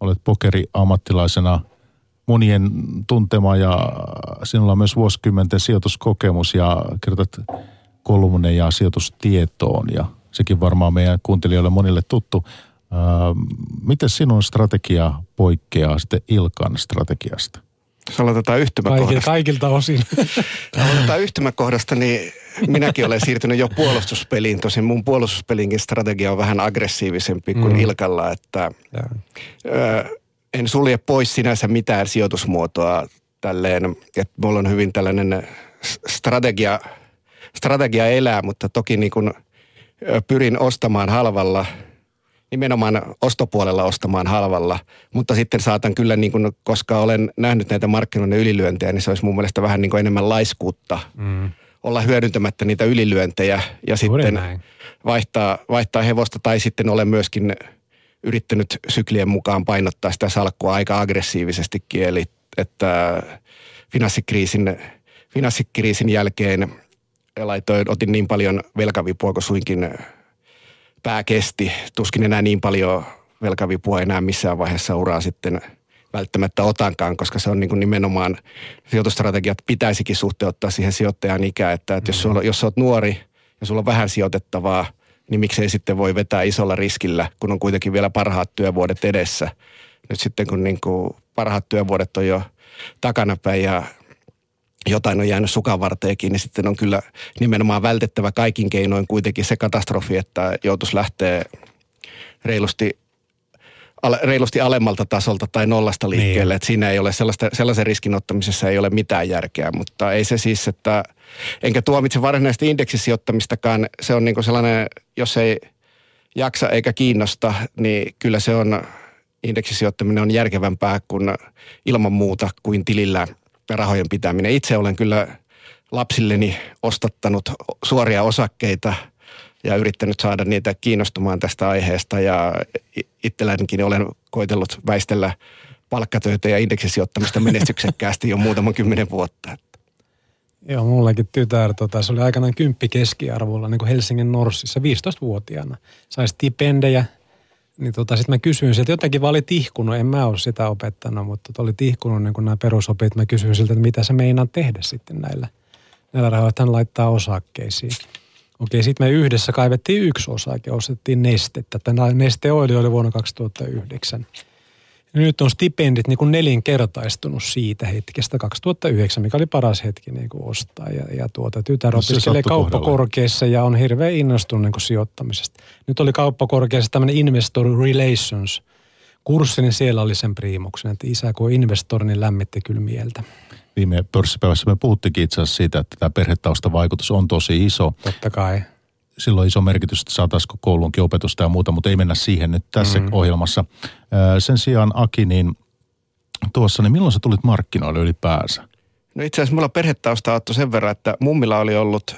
olet pokeri-ammattilaisena monien tuntema ja sinulla on myös vuosikymmenten sijoituskokemus ja kirjoitat kolumneja sijoitustietoon ja sekin varmaan meidän kuuntelijoille monille tuttu. Miten sinun strategia poikkeaa sitten Ilkan strategiasta? Jos aloitetaan yhtymäkohdasta. Kaikilta osin. aloitetaan yhtymäkohdasta, niin minäkin olen siirtynyt jo puolustuspeliin. Tosin mun puolustuspelinkin strategia on vähän aggressiivisempi kuin mm. Ilkalla, että ö, en sulje pois sinänsä mitään sijoitusmuotoa tälleen, että mulla on hyvin tällainen strategia, strategia elää, mutta toki niin kun pyrin ostamaan halvalla – nimenomaan ostopuolella ostamaan halvalla, mutta sitten saatan kyllä, niin kuin, koska olen nähnyt näitä markkinoiden ylilyöntejä, niin se olisi mun mielestä vähän niin kuin enemmän laiskuutta mm. olla hyödyntämättä niitä ylilyöntejä ja Juuri sitten vaihtaa, vaihtaa hevosta tai sitten olen myöskin yrittänyt syklien mukaan painottaa sitä salkkua aika aggressiivisestikin, eli että finanssikriisin, finanssikriisin jälkeen laitoin, otin niin paljon velkavipua kuin suinkin pää kesti. Tuskin enää niin paljon velkavipua enää missään vaiheessa uraa sitten välttämättä otankaan, koska se on niin kuin nimenomaan, sijoitustrategiat pitäisikin suhteuttaa siihen sijoittajan ikään, että, että mm. jos, sulla, jos olet nuori ja sulla on vähän sijoitettavaa, niin miksei sitten voi vetää isolla riskillä, kun on kuitenkin vielä parhaat työvuodet edessä. Nyt sitten kun niin kuin parhaat työvuodet on jo takanapäin ja jotain on jäänyt sukan varteenkin, niin sitten on kyllä nimenomaan vältettävä kaikin keinoin kuitenkin se katastrofi, että joutuisi lähteä reilusti reilusti alemmalta tasolta tai nollasta liikkeelle. Niin. Että siinä ei ole sellaista, sellaisen riskin ottamisessa ei ole mitään järkeä, mutta ei se siis, että enkä tuomitse varsinaisesti indeksisijoittamistakaan. Se on niin sellainen, jos ei jaksa eikä kiinnosta, niin kyllä se on, indeksisijoittaminen on järkevämpää kuin ilman muuta kuin tilillä rahojen pitäminen. Itse olen kyllä lapsilleni ostattanut suoria osakkeita ja yrittänyt saada niitä kiinnostumaan tästä aiheesta ja itsellänikin olen koitellut väistellä palkkatöitä ja indeksisijoittamista menestyksekkäästi jo muutaman kymmenen vuotta. Joo, mullakin tytär, tota, se oli aikanaan kymppi keskiarvolla niin kuin Helsingin Norssissa 15-vuotiaana. Sai stipendejä niin tota, sitten mä kysyin sieltä, jotenkin vaan oli tihkunut, en mä ole sitä opettanut, mutta oli tihkunut niin nämä perusopit. Mä kysyin siltä, että mitä se meinaa tehdä sitten näillä, näillä rahoilla, että hän laittaa osakkeisiin. Okei, sitten me yhdessä kaivettiin yksi osake, ostettiin nestettä. Tämä Neste oli vuonna 2009. Ja nyt on stipendit niin kuin nelinkertaistunut siitä hetkestä 2009, mikä oli paras hetki niin kuin ostaa. Ja, ja tuota, tytär no, opiskelee kauppakorkeassa ja on hirveän innostunut niin kuin sijoittamisesta. Nyt oli kauppakorkeassa tämmöinen Investor Relations kurssi, niin siellä oli sen priimuksen, että isä kun on investori, niin lämmitti kyllä mieltä. viime pörssipäivässä me puhuttikin itse asiassa siitä, että tämä perhetaustavaikutus on tosi iso. Totta kai. Silloin iso merkitys, että saataisiko koulunkin opetusta ja muuta, mutta ei mennä siihen nyt tässä mm. ohjelmassa. Sen sijaan Aki, niin tuossa, niin milloin sä tulit markkinoille ylipäänsä? No itse asiassa mulla perhetausta on sen verran, että mummilla oli ollut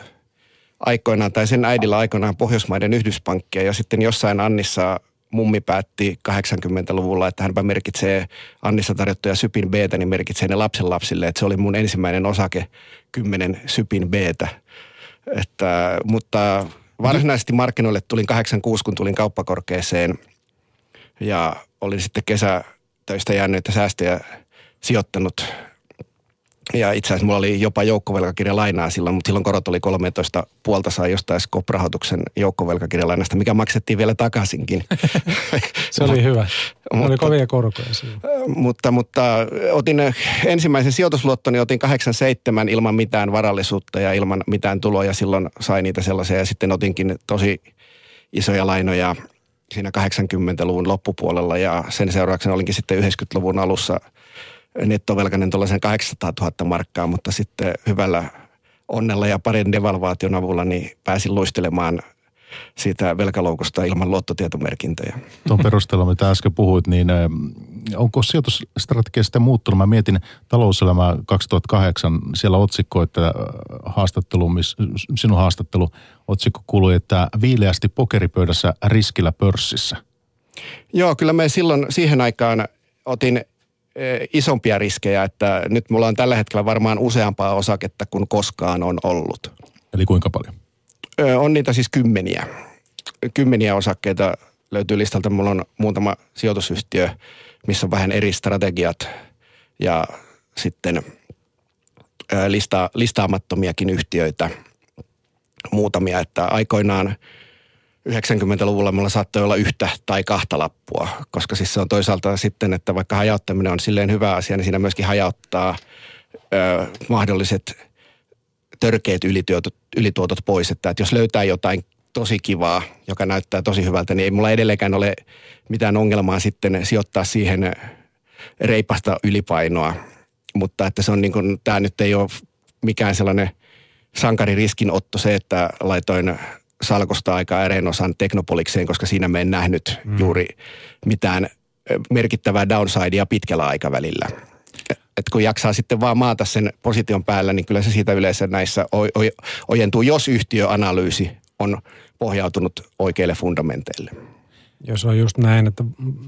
aikoinaan, tai sen äidillä aikoinaan Pohjoismaiden yhdyspankkia, ja sitten jossain Annissa mummi päätti 80-luvulla, että hänpä merkitsee Annissa tarjottuja Sypin b niin merkitsee ne lapsenlapsille. Että se oli mun ensimmäinen osake, 10 Sypin b Että, mutta varsinaisesti markkinoille tulin 86, kun tulin kauppakorkeeseen ja olin sitten kesätöistä jääneitä säästöjä sijoittanut ja itse asiassa mulla oli jopa joukkovelkakirjalainaa silloin, mutta silloin korot oli 13 puolta saa jostain Skop-rahoituksen joukkovelkakirjalainasta, mikä maksettiin vielä takaisinkin. Se oli hyvä. Se oli kovia korkoja siinä. Mutta, mutta otin ensimmäisen sijoitusluottoni, otin 87 ilman mitään varallisuutta ja ilman mitään tuloja. Silloin sai niitä sellaisia ja sitten otinkin tosi isoja lainoja siinä 80-luvun loppupuolella ja sen seurauksena olinkin sitten 90-luvun alussa – nettovelkainen tuollaisen 800 000 markkaa, mutta sitten hyvällä onnella ja parin devalvaation avulla niin pääsin luistelemaan siitä velkaloukusta ilman luottotietomerkintöjä. Tuon perusteella, mitä äsken puhuit, niin onko sijoitusstrategia sitten muuttunut? Mä mietin talouselämää 2008, siellä otsikko, että haastattelu, sinun haastattelu otsikko kuului, että viileästi pokeripöydässä riskillä pörssissä. Joo, kyllä me silloin siihen aikaan otin Eh, isompia riskejä, että nyt mulla on tällä hetkellä varmaan useampaa osaketta kuin koskaan on ollut. Eli kuinka paljon? On niitä siis kymmeniä. Kymmeniä osakkeita löytyy listalta. Mulla on muutama sijoitusyhtiö, missä on vähän eri strategiat ja sitten lista, listaamattomiakin yhtiöitä muutamia, että aikoinaan – 90-luvulla mulla saattoi olla yhtä tai kahta lappua, koska siis se on toisaalta sitten, että vaikka hajauttaminen on silleen hyvä asia, niin siinä myöskin hajauttaa ö, mahdolliset törkeät ylituotot, ylituotot pois. Että, että jos löytää jotain tosi kivaa, joka näyttää tosi hyvältä, niin ei mulla edelleenkään ole mitään ongelmaa sitten sijoittaa siihen reipasta ylipainoa. Mutta että se on niin kuin, tämä nyt ei ole mikään sellainen sankaririskinotto se, että laitoin salkosta aika äreen osan teknopolikseen, koska siinä me en nähnyt mm. juuri mitään merkittävää downsidea pitkällä aikavälillä. Et kun jaksaa sitten vaan maata sen position päällä, niin kyllä se siitä yleensä näissä ojentuu, jos yhtiöanalyysi on pohjautunut oikeille fundamenteille. Jos on just näin, että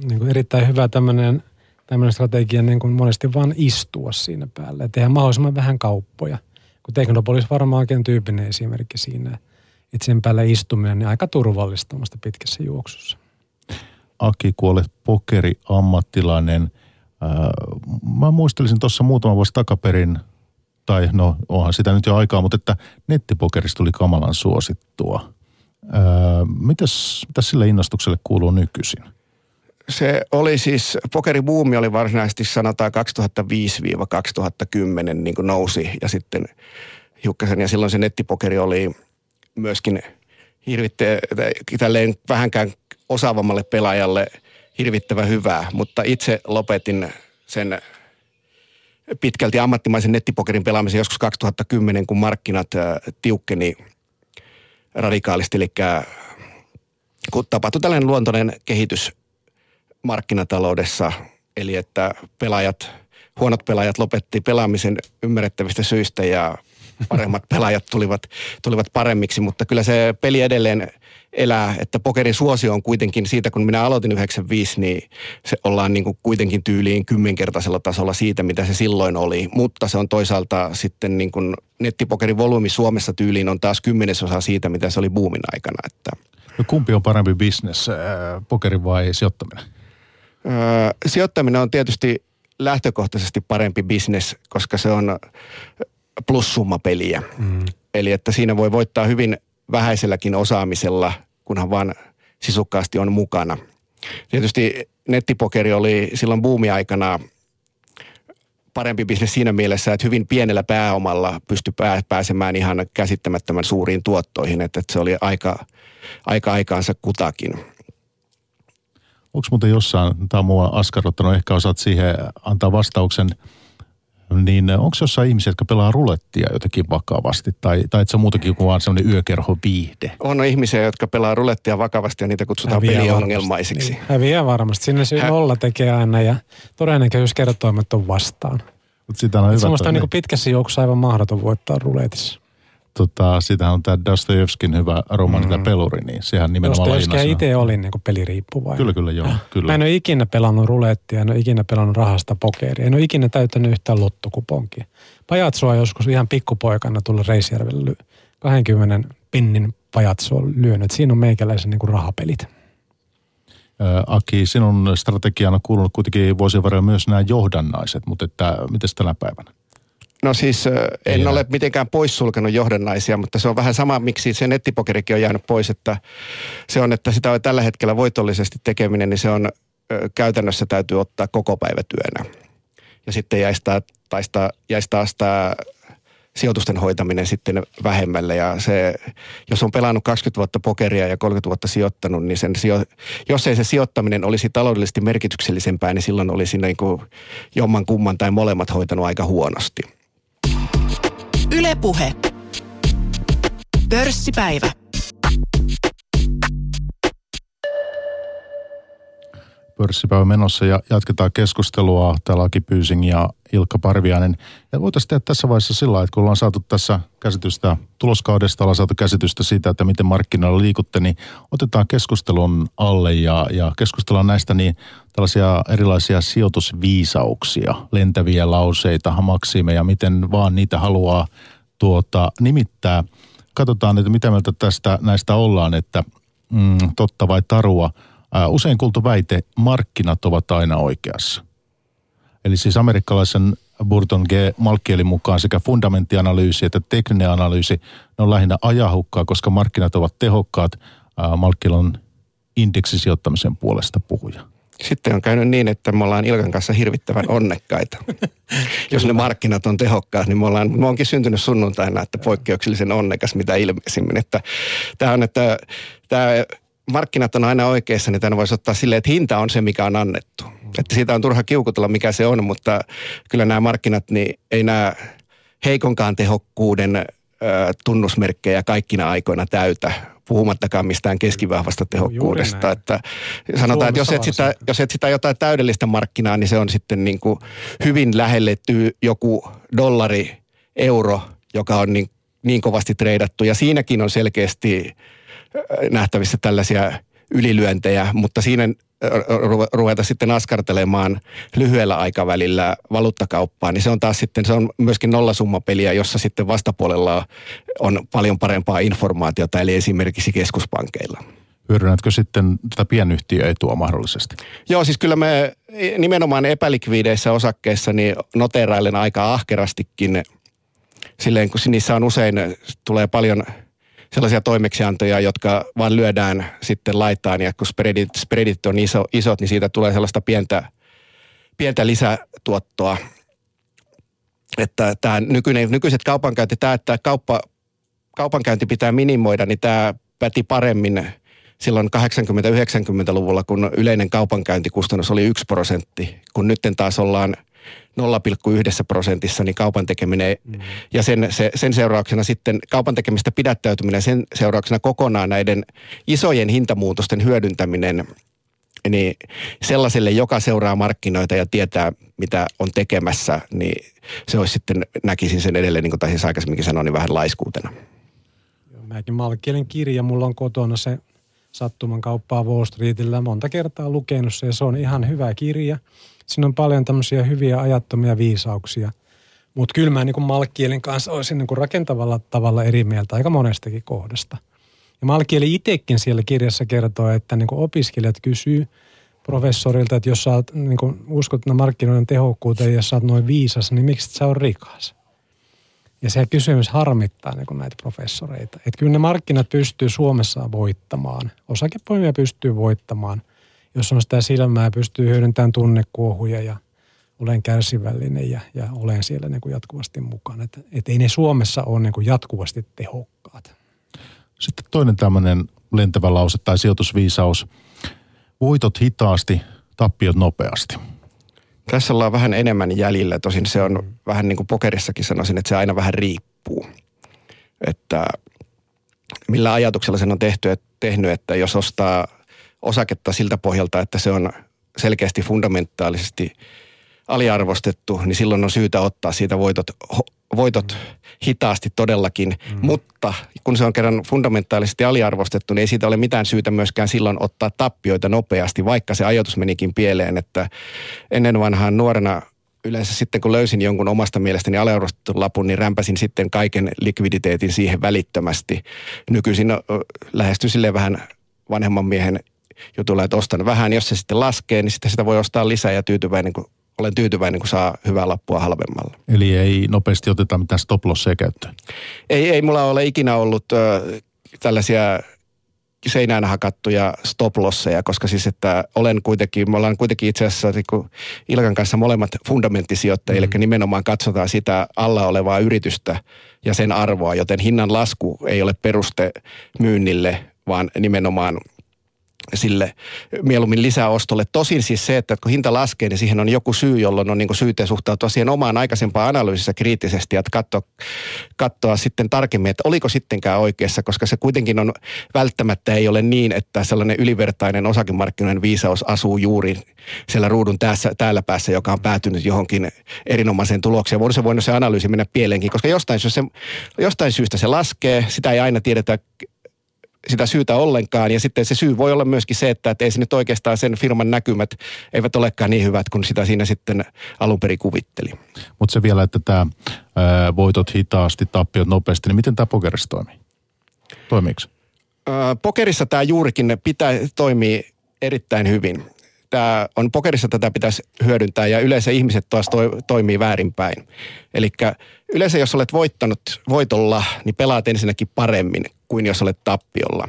niin kuin erittäin hyvä tämmöinen tämmöinen strategia niin kuin monesti vaan istua siinä päällä ja tehdä mahdollisimman vähän kauppoja. Kun Teknopolis varmaankin tyypinen esimerkki siinä – että sen päällä istuminen niin aika turvallista pitkässä juoksussa. Aki, kun olet pokeriammattilainen, ää, mä muistelisin tuossa muutama vuosi takaperin, tai no onhan sitä nyt jo aikaa, mutta että nettipokerista tuli kamalan suosittua. Ää, mitäs, mitäs sille innostukselle kuuluu nykyisin? Se oli siis, pokeribuumi oli varsinaisesti sanotaan 2005-2010 niin kuin nousi ja sitten hiukkasen ja silloin se nettipokeri oli myöskin hirvitte, vähänkään osaavammalle pelaajalle hirvittävän hyvää, mutta itse lopetin sen pitkälti ammattimaisen nettipokerin pelaamisen joskus 2010, kun markkinat äh, tiukkeni radikaalisti. Eli kun tapahtui tällainen luontoinen kehitys markkinataloudessa, eli että pelaajat, huonot pelaajat lopetti pelaamisen ymmärrettävistä syistä ja paremmat pelaajat tulivat, tulivat paremmiksi, mutta kyllä se peli edelleen elää, että pokerin suosio on kuitenkin siitä, kun minä aloitin 95, niin se ollaan niin kuin kuitenkin tyyliin kymmenkertaisella tasolla siitä, mitä se silloin oli. Mutta se on toisaalta sitten niin kuin nettipokerin volyymi Suomessa tyyliin on taas kymmenesosa siitä, mitä se oli boomin aikana. Että. No kumpi on parempi bisnes, äh, pokeri vai sijoittaminen? Öö, sijoittaminen on tietysti lähtökohtaisesti parempi bisnes, koska se on plussummapeliä. Mm. Eli että siinä voi voittaa hyvin vähäiselläkin osaamisella, kunhan vaan sisukkaasti on mukana. Tietysti nettipokeri oli silloin buumiaikana parempi bisnes siinä mielessä, että hyvin pienellä pääomalla pystyi pääsemään ihan käsittämättömän suuriin tuottoihin, että se oli aika, aika aikaansa kutakin. Onko muuten jossain, tämä on mua askarruttanut, ehkä osaat siihen antaa vastauksen – Niin onko jossain ihmisiä, jotka pelaa rulettia jotenkin vakavasti? Tai, tai et se muutenkin kuin vaan sellainen yökerho viihde? On ihmisiä, jotka pelaa rulettia vakavasti ja niitä kutsutaan Häviää peliongelmaisiksi. Niin, häviää varmasti. Sinne se Hä- nolla tekee aina ja todennäköisyyskertoimet on vastaan. Mutta sitä on hyvä. Semmoista on niin pitkässä juoksussa aivan mahdoton voittaa ruletissa. Tota, sitähän on tämä Dostojevskin hyvä romaani, mm. tämä peluri, niin sehän nimenomaan lainasi- itse olin niin peliriippuvainen. Kyllä, kyllä, joo. Kyllä. Mä en ole ikinä pelannut rulettia, en ole ikinä pelannut rahasta pokeria, en ole ikinä täyttänyt yhtään lottokuponkia. Pajatsua joskus ihan pikkupoikana tulla Reisjärvelle ly- 20 pinnin pajatsua lyönyt. Siinä on meikäläisen niin rahapelit. Aki, sinun strategiaan on kuulunut kuitenkin vuosien varrella myös nämä johdannaiset, mutta että, miten tänä päivänä? No siis en Ei ole mitenkään poissulkenut johdannaisia, mutta se on vähän sama, miksi se nettipokerikin on jäänyt pois, että se on, että sitä on tällä hetkellä voitollisesti tekeminen, niin se on käytännössä täytyy ottaa koko päivä työnä. Ja sitten jäisi, tää, taista, jäisi taas tämä sijoitusten hoitaminen sitten vähemmälle ja se, jos on pelannut 20 vuotta pokeria ja 30 vuotta sijoittanut, niin sen sijo, jos ei se sijoittaminen olisi taloudellisesti merkityksellisempää, niin silloin olisi niin kuin jomman kumman tai molemmat hoitanut aika huonosti. Ylepuhe. Pörssipäivä. Pörssipäivä menossa ja jatketaan keskustelua. Täällä Aki Pyysing ja Ilkka Parviainen. Ja voitaisiin tehdä tässä vaiheessa sillä että kun ollaan saatu tässä käsitystä tuloskaudesta, ollaan saatu käsitystä siitä, että miten markkinoilla liikutte, niin otetaan keskustelun alle ja, ja keskustellaan näistä niin tällaisia erilaisia sijoitusviisauksia, lentäviä lauseita, maksimeja, miten vaan niitä haluaa tuota, nimittää. Katsotaan, että mitä mieltä tästä näistä ollaan, että mm, totta vai tarua. Ää, usein kuultu väite, markkinat ovat aina oikeassa. Eli siis amerikkalaisen Burton G. Malkielin mukaan sekä fundamenttianalyysi että tekninen analyysi, ne on lähinnä ajahukkaa, koska markkinat ovat tehokkaat. Ää, Malkiel on indeksisijoittamisen puolesta puhuja. Sitten on käynyt niin, että me ollaan Ilkan kanssa hirvittävän onnekkaita. Jos ne markkinat on tehokkaat, niin me ollaan, me onkin syntynyt sunnuntaina, että poikkeuksellisen onnekas mitä ilmeisimmin. Että tämä on, että tämä markkinat on aina oikeassa, niin tämän voisi ottaa silleen, että hinta on se, mikä on annettu. Että siitä on turha kiukutella, mikä se on, mutta kyllä nämä markkinat, niin ei nämä heikonkaan tehokkuuden tunnusmerkkejä kaikkina aikoina täytä, puhumattakaan mistään keskivahvasta tehokkuudesta. Että sanotaan, että jos et, sitä, jos et sitä jotain täydellistä markkinaa, niin se on sitten niin kuin hyvin lähelle ty- joku dollari, euro, joka on niin, niin kovasti treidattu. Ja siinäkin on selkeästi nähtävissä tällaisia ylilyöntejä, mutta siinä ruveta sitten askartelemaan lyhyellä aikavälillä valuuttakauppaa, niin se on taas sitten, se on myöskin nollasummapeliä, jossa sitten vastapuolella on paljon parempaa informaatiota, eli esimerkiksi keskuspankeilla. Hyödynnätkö sitten tätä pienyhtiöetua mahdollisesti? Joo, siis kyllä me nimenomaan epälikviideissä osakkeissa niin noterailen aika ahkerastikin silleen, kun niissä on usein, tulee paljon sellaisia toimeksiantoja, jotka vaan lyödään sitten laitaan ja kun spreadit, spreadit on iso, isot, niin siitä tulee sellaista pientä, pientä lisätuottoa. Että tämä nykyinen, nykyiset kaupankäynti, tämä, että kauppa, kaupankäynti pitää minimoida, niin tämä päti paremmin silloin 80-90-luvulla, kun yleinen kaupankäyntikustannus oli 1 prosentti, kun nyt taas ollaan 0,1 prosentissa, niin kaupan tekeminen mm. ja sen, se, sen seurauksena sitten kaupan tekemistä pidättäytyminen, sen seurauksena kokonaan näiden isojen hintamuutosten hyödyntäminen niin sellaiselle, joka seuraa markkinoita ja tietää, mitä on tekemässä, niin se olisi sitten, näkisin sen edelleen, niin kuin taisin aikaisemminkin sanoa, niin vähän laiskuutena. Joo, Mäkin Malkielen kirja, mulla on kotona se sattuman kauppaa Wall Streetillä. Monta kertaa lukenut se ja se on ihan hyvä kirja. Siinä on paljon tämmöisiä hyviä ajattomia viisauksia. Mutta kyllä mä niin kuin Malkielin kanssa olisin niin rakentavalla tavalla eri mieltä aika monestakin kohdasta. Ja Malkieli itsekin siellä kirjassa kertoo, että niin opiskelijat kysyy professorilta, että jos sä oot, niin uskot markkinoiden tehokkuuteen ja sä oot noin viisas, niin miksi sä on rikas? Ja se kysymys harmittaa niin näitä professoreita. Että kyllä ne markkinat pystyy Suomessa voittamaan. Osakepoimia pystyy voittamaan, jos on sitä silmää, pystyy hyödyntämään tunnekuohuja ja olen kärsivällinen ja, ja olen siellä niin kuin jatkuvasti mukana. Että et ei ne Suomessa ole niin kuin jatkuvasti tehokkaat. Sitten toinen tämmöinen lentävä lause tai sijoitusviisaus. Voitot hitaasti, tappiot nopeasti. Tässä ollaan vähän enemmän jäljellä. Tosin se on vähän niin kuin pokerissakin sanoisin, että se aina vähän riippuu. Että millä ajatuksella sen on tehty, että, tehnyt, että jos ostaa osaketta siltä pohjalta, että se on selkeästi fundamentaalisesti aliarvostettu, niin silloin on syytä ottaa siitä voitot, voitot hitaasti todellakin. Mm. Mutta kun se on kerran fundamentaalisesti aliarvostettu, niin ei siitä ole mitään syytä myöskään silloin ottaa tappioita nopeasti, vaikka se ajatus menikin pieleen, että ennen vanhaan nuorena yleensä sitten kun löysin jonkun omasta mielestäni aliarvostetun lapun, niin rämpäsin sitten kaiken likviditeetin siihen välittömästi. Nykyisin lähestyi sille vähän vanhemman miehen jutulla, että ostan vähän. Jos se sitten laskee, niin sitten sitä voi ostaa lisää ja tyytyväinen, kun olen tyytyväinen, kun saa hyvää lappua halvemmalla. Eli ei nopeasti oteta mitään stop käyttöön? Ei, ei mulla ole ikinä ollut äh, tällaisia seinään hakattuja stop koska siis että olen kuitenkin, me ollaan kuitenkin itse asiassa niin Ilkan kanssa molemmat fundamenttisijoittajia, mm. eli nimenomaan katsotaan sitä alla olevaa yritystä ja sen arvoa, joten hinnan lasku ei ole peruste myynnille, vaan nimenomaan sille mieluummin lisäostolle. Tosin siis se, että kun hinta laskee, niin siihen on joku syy, jolloin on niin syytä suhtautua siihen omaan aikaisempaan analyysissä kriittisesti ja katsoa, katsoa sitten tarkemmin, että oliko sittenkään oikeassa, koska se kuitenkin on välttämättä ei ole niin, että sellainen ylivertainen osakemarkkinoiden viisaus asuu juuri siellä ruudun tässä, täällä päässä, joka on päätynyt johonkin erinomaiseen tulokseen. Voisi se voinut se analyysi mennä pieleenkin, koska jostain syystä, se, jostain syystä se laskee, sitä ei aina tiedetä sitä syytä ollenkaan. Ja sitten se syy voi olla myöskin se, että, että ei se nyt oikeastaan sen firman näkymät eivät olekaan niin hyvät kuin sitä siinä sitten alun perin kuvitteli. Mutta se vielä, että tämä voitot hitaasti, tappiot nopeasti, niin miten tämä pokerissa toimii? Toimiiko? Pokerissa tämä juurikin pitää, toimii erittäin hyvin. Tämä on pokerissa tätä pitäisi hyödyntää ja yleensä ihmiset taas to, toimii väärinpäin. Eli yleensä jos olet voittanut voitolla, niin pelaat ensinnäkin paremmin kuin jos olet tappiolla.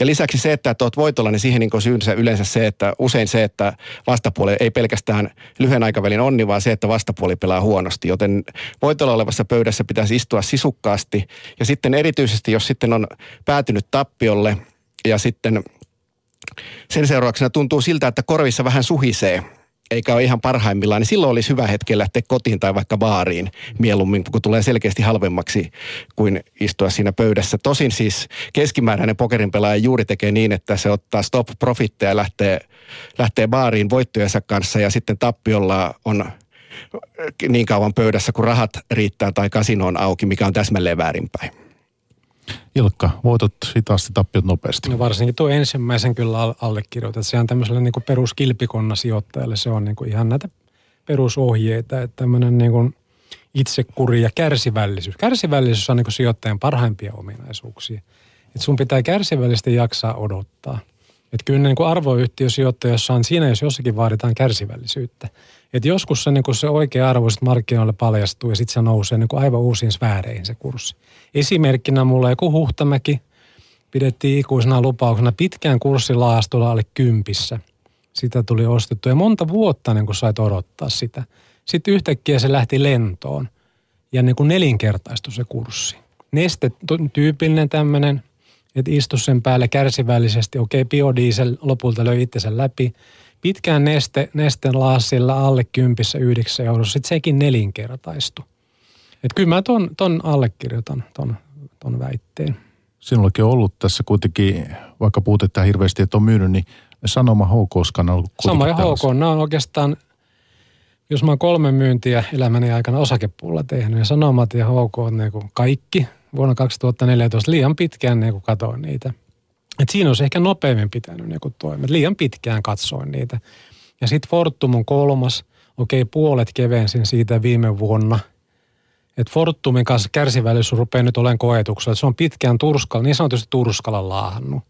Ja lisäksi se, että olet voitolla, niin siihen niin syynsä yleensä se, että usein se, että vastapuoli ei pelkästään lyhyen aikavälin onni, vaan se, että vastapuoli pelaa huonosti. Joten voitolla olevassa pöydässä pitäisi istua sisukkaasti. Ja sitten erityisesti, jos sitten on päätynyt tappiolle ja sitten sen seurauksena tuntuu siltä, että korvissa vähän suhisee – eikä ole ihan parhaimmillaan, niin silloin olisi hyvä hetki lähteä kotiin tai vaikka baariin mieluummin, kun tulee selkeästi halvemmaksi kuin istua siinä pöydässä. Tosin siis keskimääräinen pokerin pelaaja juuri tekee niin, että se ottaa stop profitteja ja lähtee, lähtee baariin voittojensa kanssa ja sitten tappiolla on niin kauan pöydässä, kun rahat riittää tai kasino on auki, mikä on täsmälleen väärinpäin. Ilkka, voitot hitaasti, tappiot nopeasti. No varsinkin tuo ensimmäisen kyllä allekirjoitat. Se on tämmöiselle niin peruskilpikonna sijoittajalle. Se on niin kuin ihan näitä perusohjeita, että tämmöinen niin kuin itsekuri ja kärsivällisyys. Kärsivällisyys on niin kuin sijoittajan parhaimpia ominaisuuksia. Et sun pitää kärsivällisesti jaksaa odottaa. Että kyllä niin kuin arvoyhtiösijoittajassa on siinä, jos jossakin vaaditaan kärsivällisyyttä. Että joskus se, niin se oikea arvo markkinoille paljastuu ja sitten se nousee niin aivan uusiin sfääreihin se kurssi. Esimerkkinä mulla joku Huhtamäki pidettiin ikuisena lupauksena pitkään kurssilaastulla alle kympissä. Sitä tuli ostettu ja monta vuotta niin kuin sait odottaa sitä. Sitten yhtäkkiä se lähti lentoon ja niin kuin nelinkertaistui se kurssi. Neste tyypillinen tämmöinen, että istu sen päälle kärsivällisesti. Okei, biodiesel lopulta löi itsensä läpi – pitkään neste, nesten laasilla alle kympissä yhdeksä eurossa, sitten sekin nelinkertaistui. Että kyllä mä ton, ton allekirjoitan, ton, ton väitteen. Sinullakin on ollut tässä kuitenkin, vaikka puhutetaan hirveästi, että on myynyt, niin Sanoma HK on ollut Sama ja HK, nämä on oikeastaan, jos mä oon kolme myyntiä elämäni aikana osakepulla tehnyt, niin Sanomat ja HK on niin kuin kaikki vuonna 2014 liian pitkään niin kuin katoin niitä – et siinä olisi ehkä nopeammin pitänyt niin toimia. Liian pitkään katsoin niitä. Ja sitten Fortum on kolmas. Okei, puolet kevensin siitä viime vuonna. Et Fortumin kanssa kärsivällisyys rupeaa nyt olemaan koetuksella. Se on pitkään turskalla, niin sanotusti turskalla laahannut.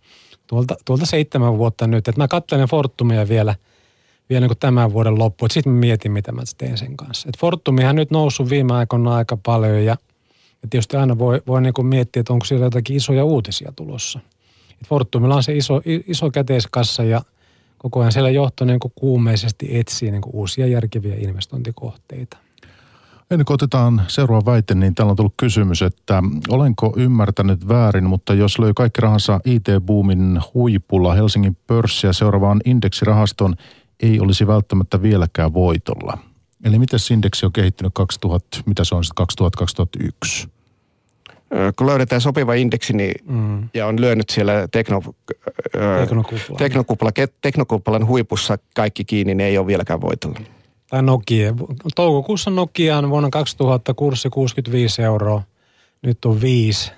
Tuolta, tuolta seitsemän vuotta nyt. Et mä katselen Fortumia vielä, vielä niin tämän vuoden loppuun. Sitten mietin, mitä mä teen sen kanssa. Et Fortumihan nyt noussut viime aikoina aika paljon ja, ja tietysti aina voi, voi niin miettiä, että onko siellä jotakin isoja uutisia tulossa – Fortumilla on se iso, iso käteiskassa ja koko ajan siellä johto niin kuumeisesti etsii niin uusia järkeviä investointikohteita. Ennen kuin otetaan seuraava väite, niin täällä on tullut kysymys, että olenko ymmärtänyt väärin, mutta jos löi kaikki rahansa IT-boomin huipulla Helsingin pörssiä seuraavaan indeksirahaston ei olisi välttämättä vieläkään voitolla. Eli miten indeksi on kehittynyt 2000, mitä se on sitten 2000-2001? Kun löydetään sopiva indeksi niin, mm. ja on lyönyt siellä tekno, Teknokupla. teknokupla, teknokuplan huipussa kaikki kiinni, niin ei ole vieläkään voitolla. Tai Nokia. Toukokuussa Nokiaan vuonna 2000 kurssi 65 euroa. Nyt on 5.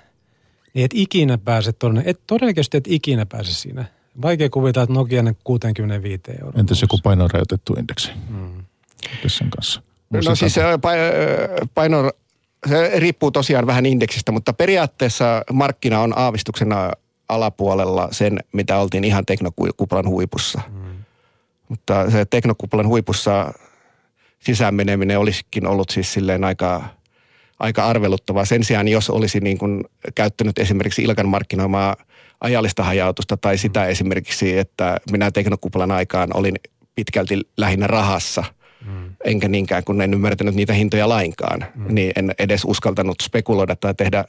Niin et ikinä pääse todella, et todennäköisesti et ikinä pääse siinä. Vaikea kuvitella, että Nokia 65 euroa. Entäs joku painorajoitettu indeksi? Mm. sen kanssa? No siis se paino, se riippuu tosiaan vähän indeksistä, mutta periaatteessa markkina on aavistuksena alapuolella sen, mitä oltiin ihan teknokuplan huipussa. Mm. Mutta se teknokuplan huipussa sisään meneminen olisikin ollut siis silleen aika, aika arveluttavaa. Sen sijaan, jos olisi niin kuin käyttänyt esimerkiksi Ilkan markkinoimaa ajallista hajautusta tai sitä mm. esimerkiksi, että minä teknokuplan aikaan olin pitkälti lähinnä rahassa – mm. enkä niinkään kun en ymmärtänyt niitä hintoja lainkaan, mm. niin en edes uskaltanut spekuloida tai tehdä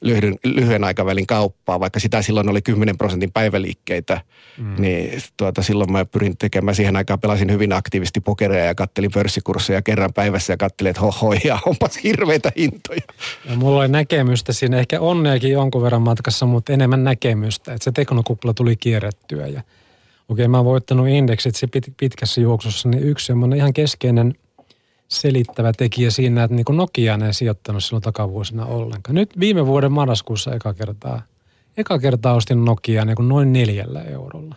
lyhyen, lyhyen aikavälin kauppaa, vaikka sitä silloin oli 10 prosentin päiväliikkeitä, mm. niin tuota, silloin mä pyrin tekemään, siihen aikaan pelasin hyvin aktiivisesti pokereja ja kattelin pörssikursseja kerran päivässä ja kattelin, että hoho, ja onpas hirveitä hintoja. Ja mulla oli näkemystä siinä, ehkä onneakin jonkun verran matkassa, mutta enemmän näkemystä, että se teknokupla tuli kierrettyä ja – okei mä oon voittanut indeksit pit, pitkässä juoksussa, niin yksi semmoinen ihan keskeinen selittävä tekijä siinä, että niin Nokia ei sijoittanut silloin takavuosina ollenkaan. Nyt viime vuoden marraskuussa eka kertaa, eka kertaa ostin Nokia niin noin neljällä eurolla.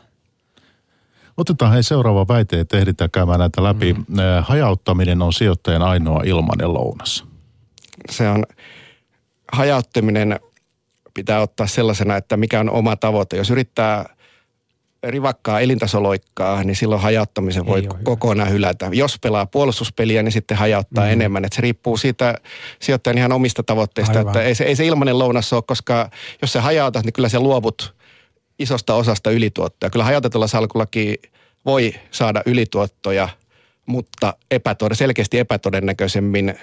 Otetaan hei seuraava väite, että ehditään käymään näitä läpi. Mm. Hajauttaminen on sijoittajan ainoa ilmanen lounas. Se on, hajauttaminen pitää ottaa sellaisena, että mikä on oma tavoite. Jos yrittää rivakkaa elintasoloikkaa, niin silloin hajauttamisen voi kokonaan hylätä. Jos pelaa puolustuspeliä, niin sitten hajauttaa mm. enemmän. Et se riippuu siitä sijoittajan ihan omista tavoitteista. Aivan. Että ei, se, ei se ilmainen lounas ole, koska jos se hajautat, niin kyllä se luovut isosta osasta ylituottoja. Kyllä hajautetulla salkullakin voi saada ylituottoja, mutta epätod- selkeästi epätodennäköisemmin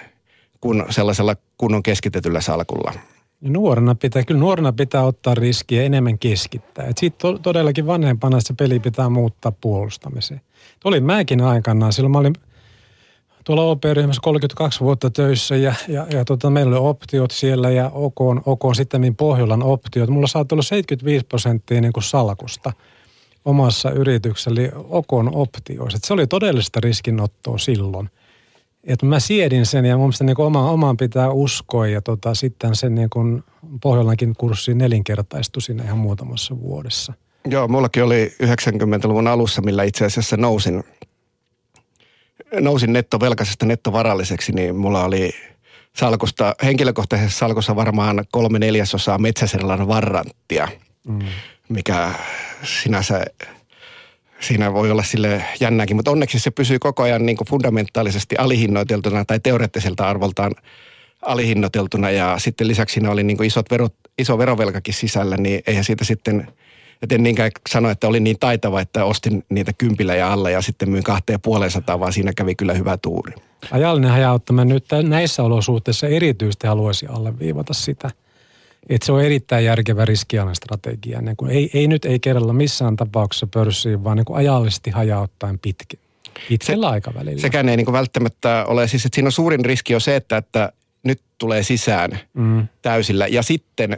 kuin sellaisella kunnon keskitetyllä salkulla. Ja nuorena pitää, kyllä nuorena pitää ottaa riskiä enemmän keskittää. Et siitä to, todellakin vanhempana se peli pitää muuttaa puolustamiseen. Olin mäkin aikanaan, silloin mä olin tuolla OP-ryhmässä 32 vuotta töissä ja, ja, ja tota, meillä oli optiot siellä ja OK, OK sitten niin Pohjolan optiot. Mulla saattoi olla 75 prosenttia niin kuin salkusta omassa yrityksessä, eli OK optioissa. Se oli todellista riskinottoa silloin että mä siedin sen ja mun mielestä niin oma, omaan pitää uskoa ja tota, sitten sen niin kuin Pohjolankin kurssi nelinkertaistui siinä ihan muutamassa vuodessa. Joo, mullakin oli 90-luvun alussa, millä itse asiassa nousin, nousin nettovelkaisesta nettovaralliseksi, niin mulla oli salkusta, henkilökohtaisessa salkussa varmaan kolme neljäsosaa metsäserlan varranttia, mm. mikä sinänsä siinä voi olla sille jännäkin, mutta onneksi se pysyy koko ajan niin kuin fundamentaalisesti alihinnoiteltuna tai teoreettiselta arvoltaan alihinnoiteltuna ja sitten lisäksi siinä oli niin kuin isot verot, iso verovelkakin sisällä, niin eihän siitä sitten, et en niinkään sano, että oli niin taitava, että ostin niitä kympillä ja alla ja sitten myin kahteen puoleen sataa, vaan siinä kävi kyllä hyvä tuuri. Ajallinen hajauttaminen nyt näissä olosuhteissa erityisesti haluaisi alleviivata sitä – että se on erittäin järkevä riskialan strategia. Niin kuin ei, ei nyt ei kerralla missään tapauksessa pörssiin, vaan niin kuin ajallisesti hajauttaen pitkä, pitkällä se, aikavälillä. Sekään ei niin kuin välttämättä ole, siis että siinä on suurin riski on se, että, että nyt tulee sisään mm. täysillä ja sitten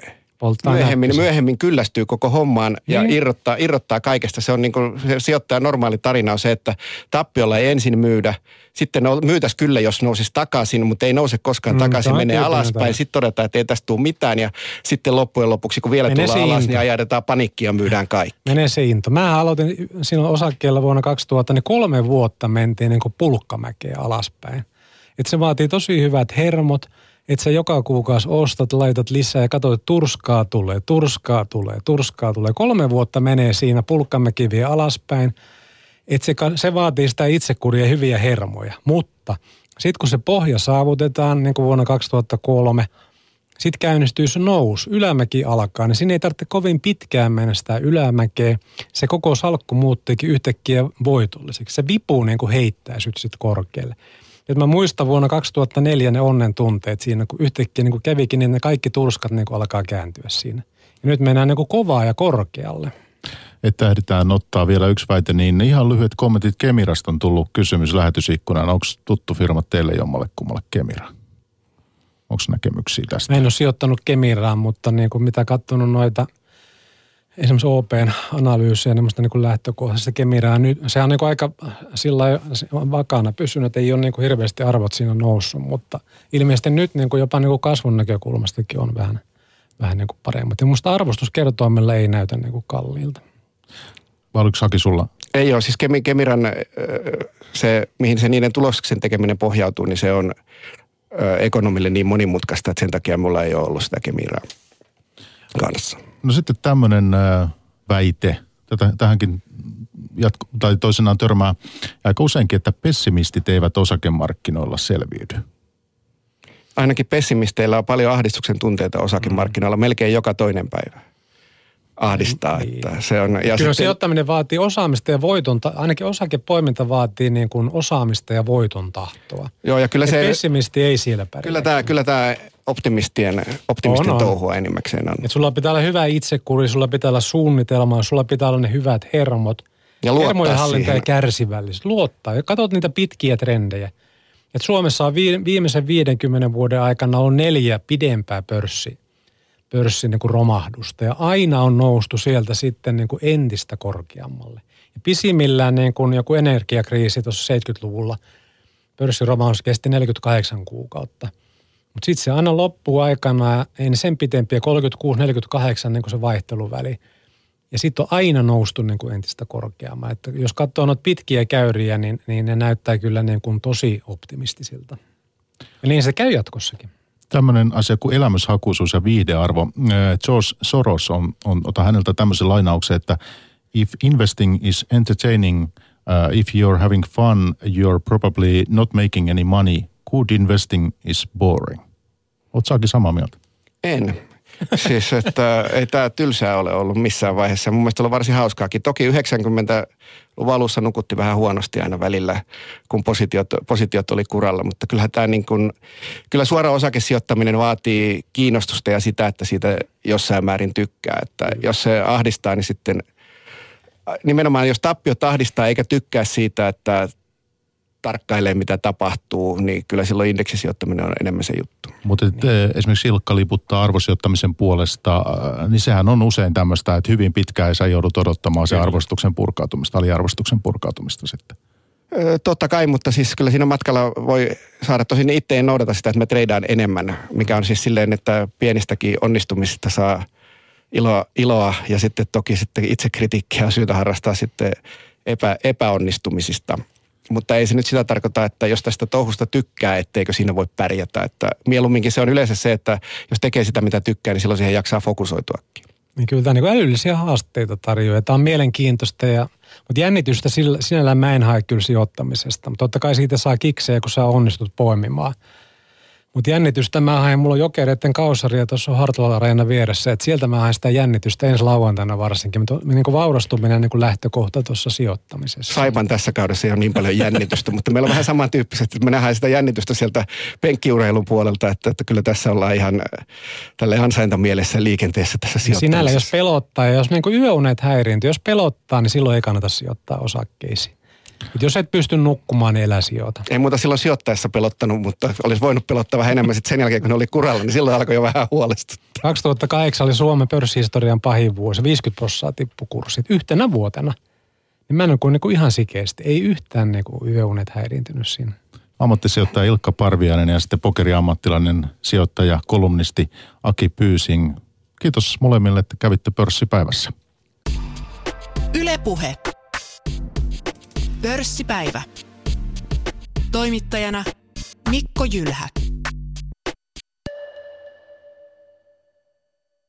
myöhemmin, myöhemmin kyllästyy koko hommaan ja niin. irrottaa, irrottaa kaikesta. Se on niin kuin, se sijoittajan normaali tarina on se, että tappiolla ei ensin myydä. Sitten myytäisi kyllä, jos nousisi takaisin, mutta ei nouse koskaan mm, takaisin, menee alaspäin. Sitten todetaan, että ei tästä tule mitään ja sitten loppujen lopuksi, kun vielä Menee tullaan alas, into. niin ajatetaan panikkia ja myydään kaikki. Menee se into. Mä aloitin silloin osakkeella vuonna 2000, niin kolme vuotta mentiin niin kuin pulkkamäkeä alaspäin. Et se vaatii tosi hyvät hermot – että sä joka kuukausi ostat, laitat lisää ja katsot, että turskaa tulee, turskaa tulee, turskaa tulee. Kolme vuotta menee siinä, pulkkamme kiviä alaspäin. Että se, se vaatii sitä itsekuria hyviä hermoja. Mutta sitten kun se pohja saavutetaan, niin kuin vuonna 2003, sitten käynnistyy se nousu, ylämäki alkaa, niin siinä ei tarvitse kovin pitkään mennä sitä ylämäkeä. Se koko salkku muuttuikin yhtäkkiä voitolliseksi. Se vipu niin kuin heittää sitten korkealle. Et mä muistan vuonna 2004 ne onnen tunteet siinä, kun yhtäkkiä niin kun kävikin, niin ne kaikki turskat niin alkaa kääntyä siinä. Ja nyt mennään niin kovaa ja korkealle. että ehditään ottaa vielä yksi väite, niin ihan lyhyet kommentit Kemirasta on tullut kysymys lähetysikkunaan. Onko tuttu firma teille jommalle kummalle Kemira? Onko näkemyksiä tästä? Mä en ole sijoittanut Kemiraan, mutta niin kuin mitä katsonut noita esimerkiksi OPn analyysiä, niin niin lähtökohtaisesti Kemiraa, nyt, se on niin kuin aika sillä vakana pysynyt, että ei ole niin kuin hirveästi arvot siinä noussut, mutta ilmeisesti nyt niin kuin jopa niin kuin kasvun näkökulmastakin on vähän, vähän niin kuin paremmat. Ja musta arvostuskertoimella ei näytä niin kuin kalliilta. Vai oliko Saki sulla? Ei ole, siis Kemiran se, mihin se niiden tuloksen tekeminen pohjautuu, niin se on ekonomille niin monimutkaista, että sen takia mulla ei ole ollut sitä Kemiraa kanssa. No sitten tämmöinen väite, tätä, tähänkin jatko, tai toisenaan törmää aika useinkin, että pessimistit eivät osakemarkkinoilla selviydy. Ainakin pessimisteillä on paljon ahdistuksen tunteita osakemarkkinoilla mm. melkein joka toinen päivä ahdistaa. Niin. Että se on, ja Kyllä sitten, sijoittaminen vaatii osaamista ja voiton, ainakin osakepoiminta vaatii niin kuin osaamista ja voiton tahtoa. Joo, ja kyllä ja se... Pessimisti ei siellä pärjää. Kyllä tämä, kyllä tämä optimistien, optimistien on, touhua enimmäkseen on. Et sulla pitää olla hyvä itsekuri, sulla pitää olla suunnitelma, sulla pitää olla ne hyvät hermot. Ja Hermojen hallinta siihen. ja kärsivällisyys. Luottaa. Ja katsot niitä pitkiä trendejä. Et Suomessa on viimeisen 50 vuoden aikana on neljä pidempää pörssi, pörssin niin kuin romahdusta. Ja aina on noustu sieltä sitten niin kuin entistä korkeammalle. Ja pisimmillään niin kuin joku energiakriisi tuossa 70-luvulla, pörssiromahdus kesti 48 kuukautta – mutta sitten se aina loppuu aikana, ei sen pitempiä, 36-48 niin kuin se vaihteluväli. Ja sitten on aina noustu niin kuin entistä korkeamman. Että jos katsoo noita pitkiä käyriä, niin, niin ne näyttää kyllä niin kuin tosi optimistisilta. Ja niin se käy jatkossakin. Tämmöinen asia kuin elämyshakuisuus ja viihdearvo. George Soros on, on ota häneltä tämmöisen lainauksen, että if investing is entertaining, uh, if you're having fun, you're probably not making any money – good investing is boring. Oletko samaa mieltä? En. siis, että ei tämä tylsää ole ollut missään vaiheessa. Mun mielestä oli varsin hauskaakin. Toki 90-luvun alussa nukutti vähän huonosti aina välillä, kun positiot, positiot oli kuralla. Mutta kyllähän tämä niin kuin, kyllä suora osakesijoittaminen vaatii kiinnostusta ja sitä, että siitä jossain määrin tykkää. Että jos se ahdistaa, niin sitten nimenomaan jos tappio ahdistaa eikä tykkää siitä, että tarkkailee, mitä tapahtuu, niin kyllä silloin indeksisijoittaminen on enemmän se juttu. Mutta niin. esimerkiksi Ilkka liputtaa arvosijoittamisen puolesta, äh, niin sehän on usein tämmöistä, että hyvin pitkään sä joudut odottamaan se arvostuksen purkautumista, aliarvostuksen purkautumista sitten. Totta kai, mutta siis kyllä siinä matkalla voi saada, tosin itse en noudata sitä, että me treidaan enemmän, mikä on siis silleen, että pienistäkin onnistumisista saa iloa, iloa ja sitten toki sitten itse kritiikkiä on syytä harrastaa sitten epä, epäonnistumisista – mutta ei se nyt sitä tarkoita, että jos tästä touhusta tykkää, etteikö siinä voi pärjätä. Että mieluumminkin se on yleensä se, että jos tekee sitä mitä tykkää, niin silloin siihen jaksaa fokusoituakin. Niin kyllä tämä niin älyllisiä haasteita tarjoaa. Tämä on mielenkiintoista, ja, mutta jännitystä sinällään mä en hae kyllä sijoittamisesta. Mutta totta kai siitä saa kiksejä, kun sä onnistut poimimaan – mutta jännitystä mä haen, mulla on jokereiden kausaria tuossa Hartwall vieressä, että sieltä mä haen sitä jännitystä ensi lauantaina varsinkin. Mutta niin kuin vaurastuminen on niin kuin lähtökohta tuossa sijoittamisessa. Saipan tässä kaudessa ei ole niin paljon jännitystä, mutta meillä on vähän samantyyppisesti, että me nähdään sitä jännitystä sieltä penkkiurheilun puolelta, että, että kyllä tässä ollaan ihan äh, tälle ansaintamielessä liikenteessä tässä sijoittamisessa. Sinällä jos pelottaa ja jos niin kuin yöunet häiriintyy, jos pelottaa, niin silloin ei kannata sijoittaa osakkeisiin. Et jos et pysty nukkumaan, niin elä sijoita. Ei muuta silloin sijoittaessa pelottanut, mutta olisi voinut pelottaa vähän enemmän sitten sen jälkeen, kun ne oli kuralla, niin silloin alkoi jo vähän huolestuttaa. 2008 oli Suomen pörssihistorian pahin vuosi, 50 prosenttia tippukurssit yhtenä vuotena. Niin mä en ole niin kuin ihan sikeästi, ei yhtään niin kuin yöunet häiriintynyt siinä. Ammattisijoittaja Ilkka Parviainen ja sitten pokeriammattilainen sijoittaja, kolumnisti Aki Pyysing. Kiitos molemmille, että kävitte pörssipäivässä. Ylepuhe. Pörssipäivä. Toimittajana Mikko Jylhä.